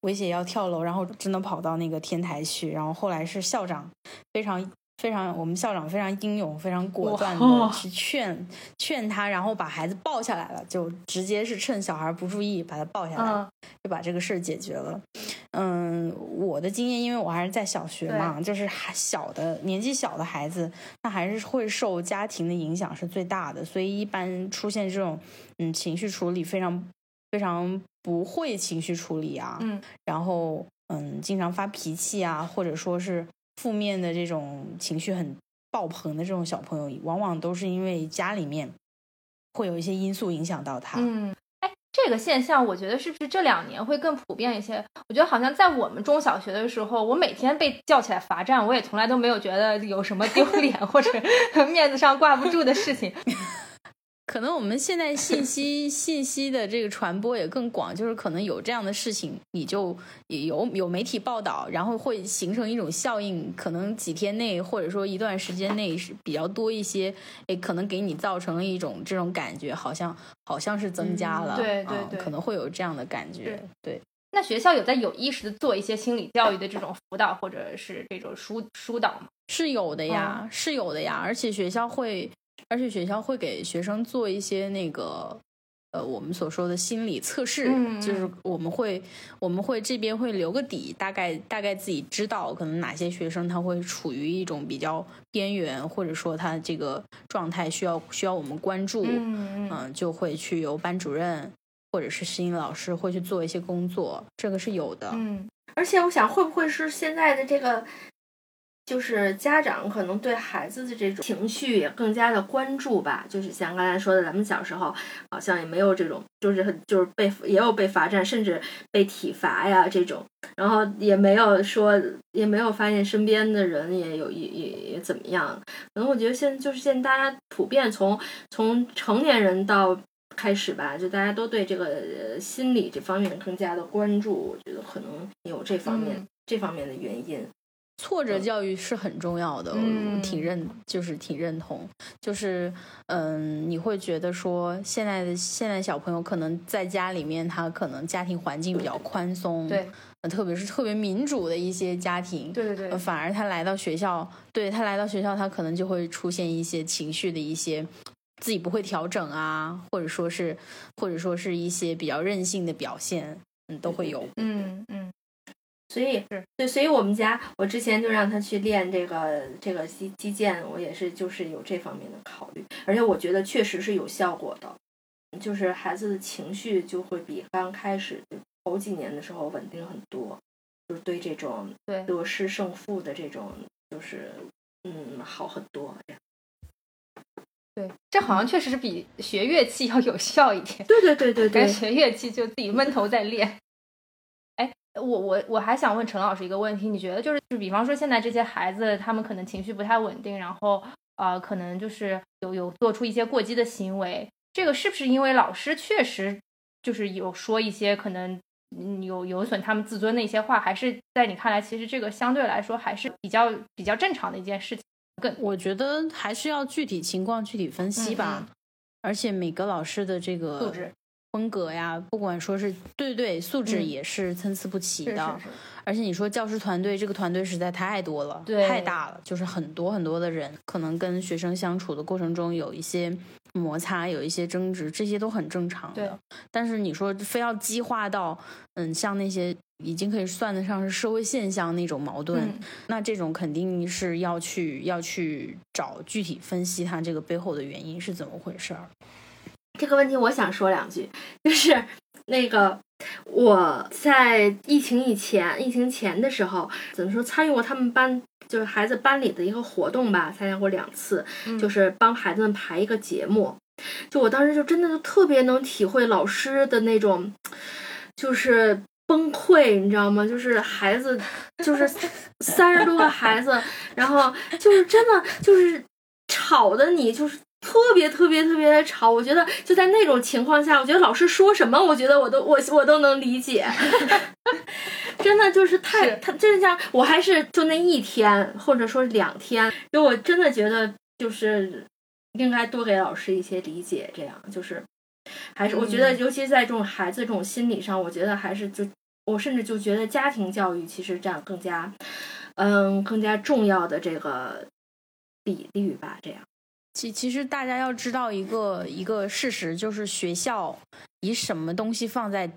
威胁要跳楼，然后真的跑到那个天台去，然后后来是校长非常。非常，我们校长非常英勇，非常果断的去劝劝他，然后把孩子抱下来了，就直接是趁小孩不注意把他抱下来，就把这个事儿解决了。嗯，我的经验，因为我还是在小学嘛，就是还小的年纪小的孩子，那还是会受家庭的影响是最大的，所以一般出现这种嗯情绪处理非常非常不会情绪处理啊，嗯，然后嗯经常发脾气啊，或者说是。负面的这种情绪很爆棚的这种小朋友，往往都是因为家里面会有一些因素影响到他。嗯，哎，这个现象我觉得是不是这两年会更普遍一些？我觉得好像在我们中小学的时候，我每天被叫起来罚站，我也从来都没有觉得有什么丢 [LAUGHS] 脸或者 [LAUGHS] 面子上挂不住的事情。可能我们现在信息 [LAUGHS] 信息的这个传播也更广，就是可能有这样的事情，你就有有媒体报道，然后会形成一种效应，可能几天内或者说一段时间内是比较多一些，诶，可能给你造成了一种这种感觉，好像好像是增加了，对对对，可能会有这样的感觉，对。那学校有在有意识的做一些心理教育的这种辅导或者是这种疏疏导吗？是有的呀，是有的呀，而且学校会。而且学校会给学生做一些那个，呃，我们所说的心理测试，就是我们会我们会这边会留个底，大概大概自己知道可能哪些学生他会处于一种比较边缘，或者说他这个状态需要需要我们关注，嗯，就会去由班主任或者是心理老师会去做一些工作，这个是有的，嗯，而且我想会不会是现在的这个。就是家长可能对孩子的这种情绪也更加的关注吧。就是像刚才说的，咱们小时候好像也没有这种，就是很就是被也有被罚站，甚至被体罚呀这种，然后也没有说也没有发现身边的人也有也也也怎么样。可能我觉得现在就是现在大家普遍从从成年人到开始吧，就大家都对这个心理这方面更加的关注。我觉得可能有这方面这方面的原因。挫折教育是很重要的，挺认就是挺认同，就是嗯，你会觉得说现在的现在小朋友可能在家里面，他可能家庭环境比较宽松，对，特别是特别民主的一些家庭，对对对，反而他来到学校，对他来到学校，他可能就会出现一些情绪的一些自己不会调整啊，或者说是或者说是一些比较任性的表现，嗯，都会有，嗯嗯。所以，对，所以我们家，我之前就让他去练这个这个击击剑，我也是就是有这方面的考虑，而且我觉得确实是有效果的，就是孩子的情绪就会比刚开始头几年的时候稳定很多，就是对这种得失胜负的这种，就是嗯好很多。对，这好像确实是比学乐器要有效一点。对对对 [LAUGHS] 对对，学乐器就自己闷头在练。我我我还想问陈老师一个问题，你觉得就是就比方说现在这些孩子，他们可能情绪不太稳定，然后呃，可能就是有有做出一些过激的行为，这个是不是因为老师确实就是有说一些可能有有损他们自尊的一些话，还是在你看来，其实这个相对来说还是比较比较正常的一件事情？更我觉得还是要具体情况具体分析吧，而且每个老师的这个素质。风格呀，不管说是对对素质也是参差不齐的，而且你说教师团队这个团队实在太多了，太大了，就是很多很多的人，可能跟学生相处的过程中有一些摩擦，有一些争执，这些都很正常的。但是你说非要激化到，嗯，像那些已经可以算得上是社会现象那种矛盾，那这种肯定是要去要去找具体分析它这个背后的原因是怎么回事儿。这个问题我想说两句，就是那个我在疫情以前、疫情前的时候，怎么说参与过他们班就是孩子班里的一个活动吧，参加过两次，就是帮孩子们排一个节目。就我当时就真的就特别能体会老师的那种，就是崩溃，你知道吗？就是孩子，就是三十多个孩子，然后就是真的就是吵的你就是。特别特别特别的吵，我觉得就在那种情况下，我觉得老师说什么，我觉得我都我我都能理解，[LAUGHS] 真的就是太他真的像我还是就那一天或者说两天，就我真的觉得就是应该多给老师一些理解，这样就是还是我觉得尤其在这种孩子这种心理上，我觉得还是就我甚至就觉得家庭教育其实占更加嗯更加重要的这个比例吧，这样。其其实大家要知道一个一个事实，就是学校以什么东西放在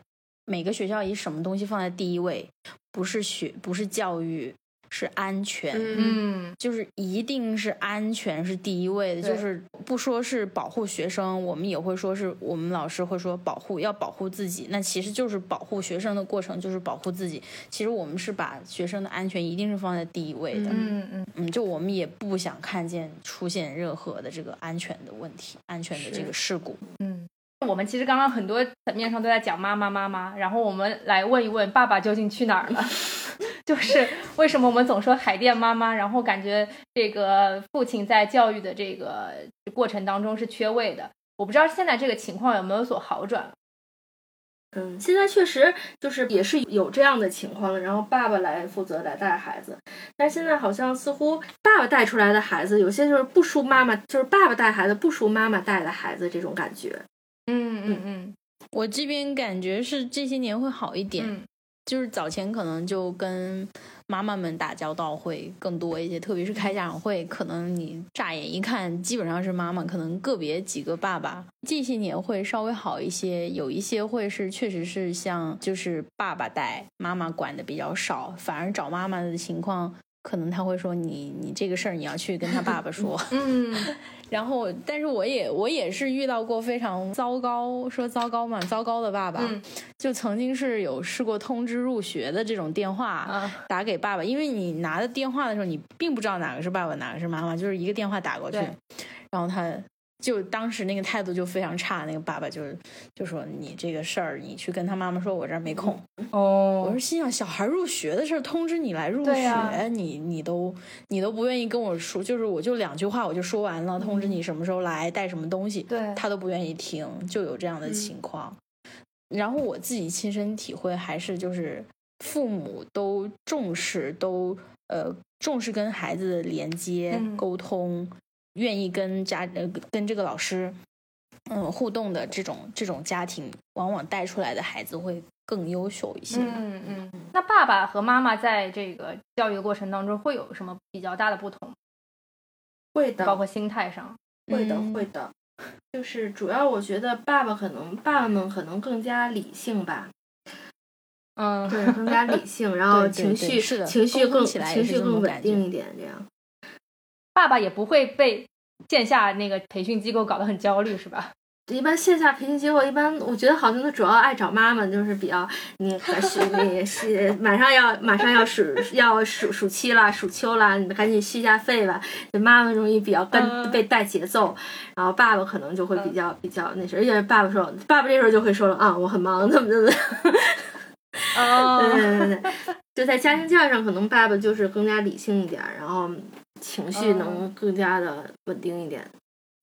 每个学校以什么东西放在第一位，不是学不是教育，是安全，嗯就是一定是安全是第一位的，就是不说是保护学生，我们也会说是我们老师会说保护要保护自己，那其实就是保护学生的过程就是保护自己。其实我们是把学生的安全一定是放在第一位的，嗯嗯嗯，就我们也不想看见出现任何的这个安全的问题、安全的这个事故。嗯。我们其实刚刚很多层面上都在讲妈妈妈妈，然后我们来问一问爸爸究竟去哪儿了？[LAUGHS] 就是为什么我们总说海淀妈妈，然后感觉这个父亲在教育的这个过程当中是缺位的。我不知道现在这个情况有没有所好转。嗯，现在确实就是也是有这样的情况的，然后爸爸来负责来带孩子，但现在好像似乎爸爸带出来的孩子，有些就是不输妈妈，就是爸爸带孩子不输妈妈带的孩子这种感觉。嗯嗯嗯我这边感觉是这些年会好一点，嗯就是早前可能就跟妈妈们打交道会更多一些，特别是开家长会，可能你乍眼一看基本上是妈妈，可能个别几个爸爸。这些年会稍微好一些，有一些会是确实是像就是爸爸带，妈妈管的比较少，反而找妈妈的情况。可能他会说你你这个事儿你要去跟他爸爸说，[LAUGHS] 嗯。[LAUGHS] 然后但是我也我也是遇到过非常糟糕，说糟糕嘛，糟糕的爸爸，嗯。就曾经是有试过通知入学的这种电话、啊。打给爸爸，因为你拿的电话的时候，你并不知道哪个是爸爸，哪个是妈妈，就是一个电话打过去，然后他就当时那个态度就非常差，那个爸爸就就说你这个事儿，你去跟他妈妈说，我这儿没空。我哦说心想，小孩入学的事儿通知你来入学，你你都你都不愿意跟我说，就是我就两句话我就说完了，通知你什么时候来，带什么东西，对他都不愿意听，就有这样的情况。然后我自己亲身体会还是就是父母都重视，都呃重视跟孩子的连接、嗯沟通，愿意跟家呃跟这个老师嗯互动的这种这种家庭，往往带出来的孩子会更优秀一些。嗯嗯。那爸爸和妈妈在这个教育的过程当中会有什么比较大的不同？会的，包括心态上。会的，嗯会的。就是主要我觉得爸爸可能爸爸们可能更加理性吧，嗯，对，更加理性，然后 [LAUGHS] 情绪对是的情绪更起来情绪更稳定一点，这样。爸爸也不会被线下那个培训机构搞得很焦虑，是吧？一般线下培训机构，一般我觉得好像都主要爱找妈妈，就是比较你可是你是马上要马上要暑要暑暑期啦，暑秋啦，你赶紧续一下费吧。就妈妈容易比较跟、嗯被带节奏，然后爸爸可能就会比较、比较那什么，而且爸爸说，爸爸这时候就会说了啊，我很忙，怎么怎么。哦对对对对，就在家庭教育上，可能爸爸就是更加理性一点儿，然后情绪能更加的稳定一点。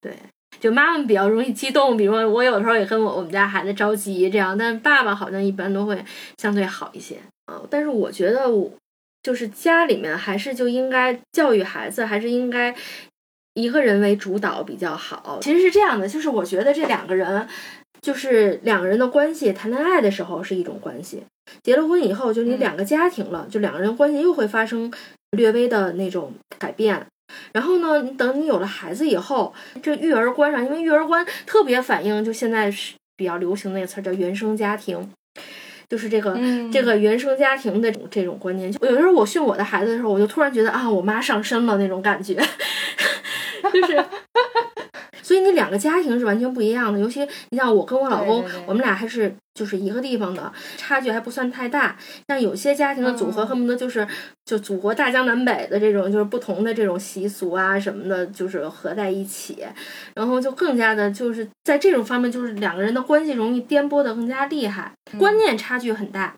对，就妈妈比较容易激动，比如说我有时候也跟我我们家孩子着急这样，但爸爸好像一般都会相对好一些啊。但是我觉得我就是家里面还是就应该教育孩子，还是应该。一个人为主导比较好。其实是这样的，就是我觉得这两个人，就是两个人的关系，谈恋爱的时候是一种关系，结了婚以后，就你嗯两个家庭了，就两个人关系又会发生略微的那种改变。然后呢，等你有了孩子以后，这育儿观上，因为育儿观特别反映就现在是比较流行那个词儿叫原生家庭，就是这个、嗯这个原生家庭的这种这种观念。就有时候我训我的孩子的时候，我就突然觉得啊，我妈上身了那种感觉，就是。所以你两个家庭是完全不一样的，尤其你像我跟我老公，对对对我们俩还是就是一个地方的，差距还不算太大。像有些家庭的组合，嗯恨不得就是就祖国大江南北的这种，就是不同的这种习俗啊什么的，就是合在一起，然后就更加的就是在这种方面，就是两个人的关系容易颠簸的更加厉害，观念差距很大。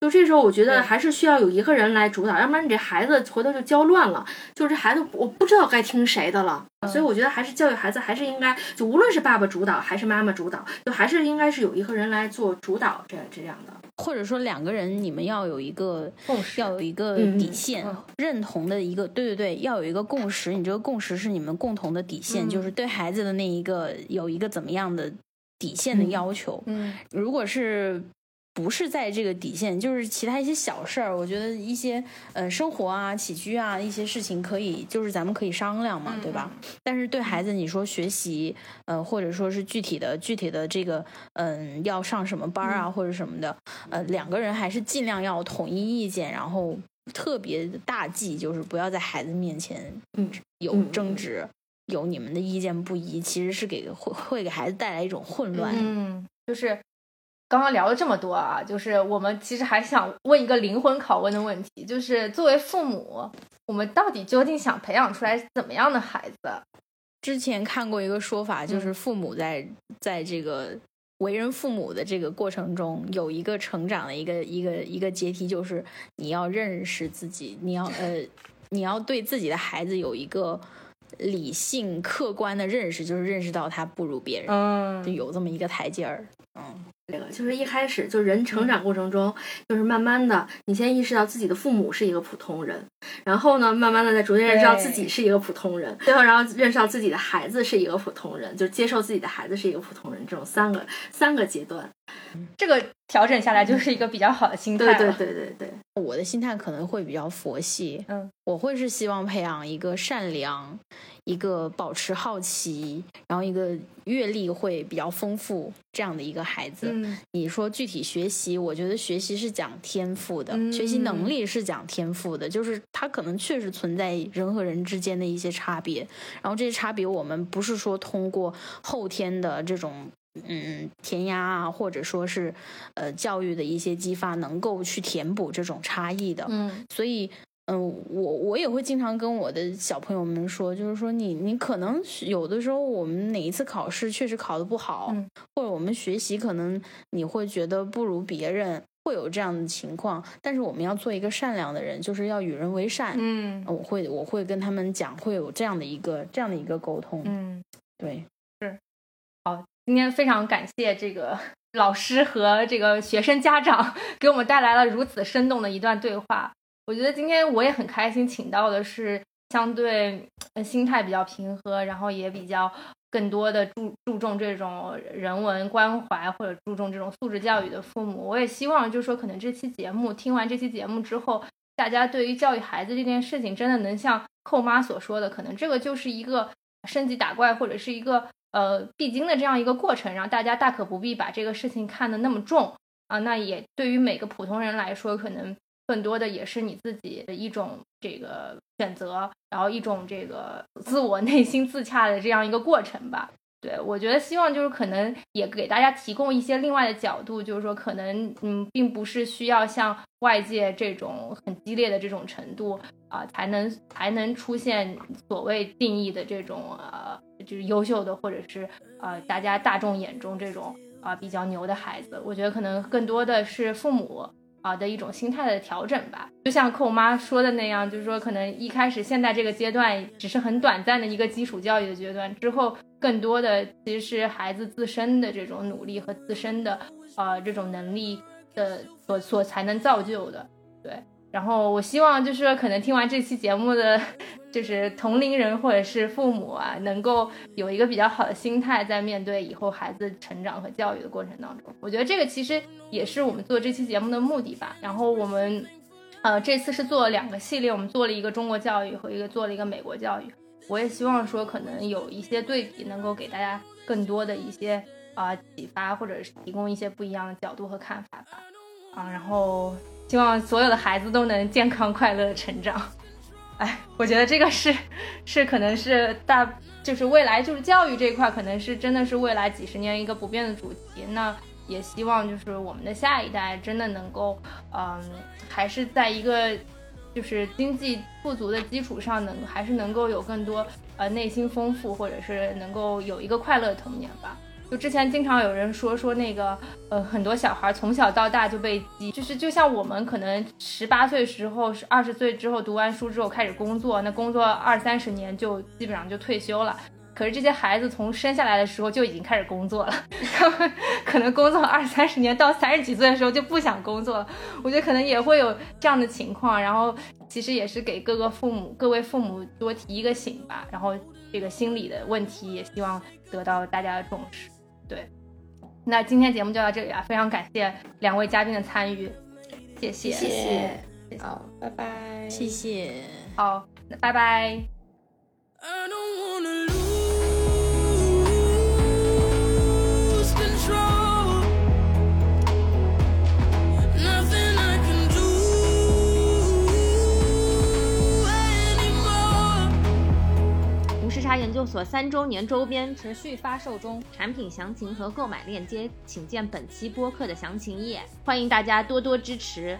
就这时候，我觉得还是需要有一个人来主导，要不然你这孩子回头就教乱了。就是这孩子，我不知道该听谁的了。所以我觉得还是教育孩子，还是应该就无论是爸爸主导还是妈妈主导，就还是应该是有一个人来做主导，这这样的。或者说两个人你们要有一个共识要有一个嗯底线，嗯认同的一个，对对对，要有一个共识。你这个共识是你们共同的底线，嗯就是对孩子的那一个有一个怎么样的底线的嗯要求。嗯如果是不是在这个底线，就是其他一些小事儿，我觉得一些呃生活啊、起居啊一些事情可以，就是咱们可以商量嘛，对吧？但是对孩子，你说学习，呃，或者说是具体的具体的这个，嗯、要上什么班儿啊，或者什么的，呃，两个人还是尽量要统一意见，然后特别大忌，就是不要在孩子面前嗯有争执，有你们的意见不一，其实是给会会给孩子带来一种混乱。嗯，就是刚刚聊了这么多啊，就是我们其实还想问一个灵魂拷问的问题，就是作为父母，我们到底究竟想培养出来怎么样的孩子？之前看过一个说法，就是父母在在这个为人父母的这个过程中，有一个成长的一个一个一个阶梯，就是你要认识自己，你要呃，你要对自己的孩子有一个理性客观的认识，就是认识到他不如别人，嗯就有这么一个台阶儿。嗯，这个就是一开始就人成长过程中，就是慢慢的，你先意识到自己的父母是一个普通人，然后呢，慢慢的再逐渐认识到自己是一个普通人，最后然后认识到自己的孩子是一个普通人，就接受自己的孩子是一个普通人，这种三个三个阶段。这个调整下来就是一个比较好的心态了。[LAUGHS] 对对对对对，我的心态可能会比较佛系，嗯，我会是希望培养一个善良、一个保持好奇，然后一个阅历会比较丰富这样的一个孩子。嗯你说具体学习，我觉得学习是讲天赋的，嗯学习能力是讲天赋的，就是它可能确实存在人和人之间的一些差别，然后这些差别我们不是说通过后天的这种。嗯，填鸭啊，或者说是，呃，教育的一些激发，能够去填补这种差异的。嗯所以，嗯、我我也会经常跟我的小朋友们说，就是说你你可能有的时候我们哪一次考试确实考得不好，嗯或者我们学习可能你会觉得不如别人，会有这样的情况。但是我们要做一个善良的人，就是要与人为善。嗯我会我会跟他们讲，会有这样的一个这样的一个沟通。嗯，对，是好今天非常感谢这个老师和这个学生家长 [LAUGHS] 给我们带来了如此生动的一段对话。我觉得今天我也很开心，请到的是相对呃心态比较平和，然后也比较更多的注注重这种人文关怀或者注重这种素质教育的父母。我也希望就是说，可能这期节目听完这期节目之后，大家对于教育孩子这件事情，真的能像寇妈所说的，可能这个就是一个升级打怪或者是一个呃必经的这样一个过程，让大家大可不必把这个事情看得那么重啊。那也对于每个普通人来说，可能更多的也是你自己的一种这个选择，然后一种这个 [LAUGHS] 自我内心自洽的这样一个过程吧。对，我觉得希望就是可能也给大家提供一些另外的角度，就是说可能嗯，并不是需要像外界这种很激烈的这种程度啊、才能才能出现所谓定义的这种呃，就是优秀的或者是呃大家大众眼中这种啊、比较牛的孩子。我觉得可能更多的是父母。啊的一种心态的调整吧，就像寇妈说的那样，就是说可能一开始现在这个阶段只是很短暂的一个基础教育的阶段，之后更多的其实是孩子自身的这种努力和自身的呃这种能力的所所才能造就的，对。然后我希望就是说可能听完这期节目的，就是同龄人或者是父母啊，能够有一个比较好的心态，在面对以后孩子成长和教育的过程当中，我觉得这个其实也是我们做这期节目的目的吧。然后我们，呃，这次是做了两个系列，我们做了一个中国教育和一个做了一个美国教育。我也希望说，可能有一些对比，能够给大家更多的一些啊、启发，或者是提供一些不一样的角度和看法吧。啊，然后希望所有的孩子都能健康快乐的成长。[LAUGHS] 哎，我觉得这个是 [LAUGHS] 是可能是大就是未来就是教育这一块，可能是真的是未来几十年一个不变的主题。那也希望就是我们的下一代真的能够，嗯，还是在一个就是经济富足的基础上能，还是能够有更多呃内心丰富，或者是能够有一个快乐的童年吧。就之前经常有人说说那个呃很多小孩从小到大就被激，就是就像我们可能十八岁时候是二十岁之后读完书之后开始工作，那工作二三十年就基本上就退休了。可是这些孩子从生下来的时候就已经开始工作了，他们 [LAUGHS] 可能工作二三十年，到三十几岁的时候就不想工作了。我觉得可能也会有这样的情况，然后其实也是给各个父母、各位父母多提一个醒吧。然后这个心理的问题也希望得到大家的重视。对，那今天节目就到这里啊，非常感谢两位嘉宾的参与，谢谢，谢谢，好，拜拜，谢谢。好，那拜拜。茶研究所三周年周边持续发售中，产品详情和购买链接，请见本期播客的详情页。欢迎大家多多支持。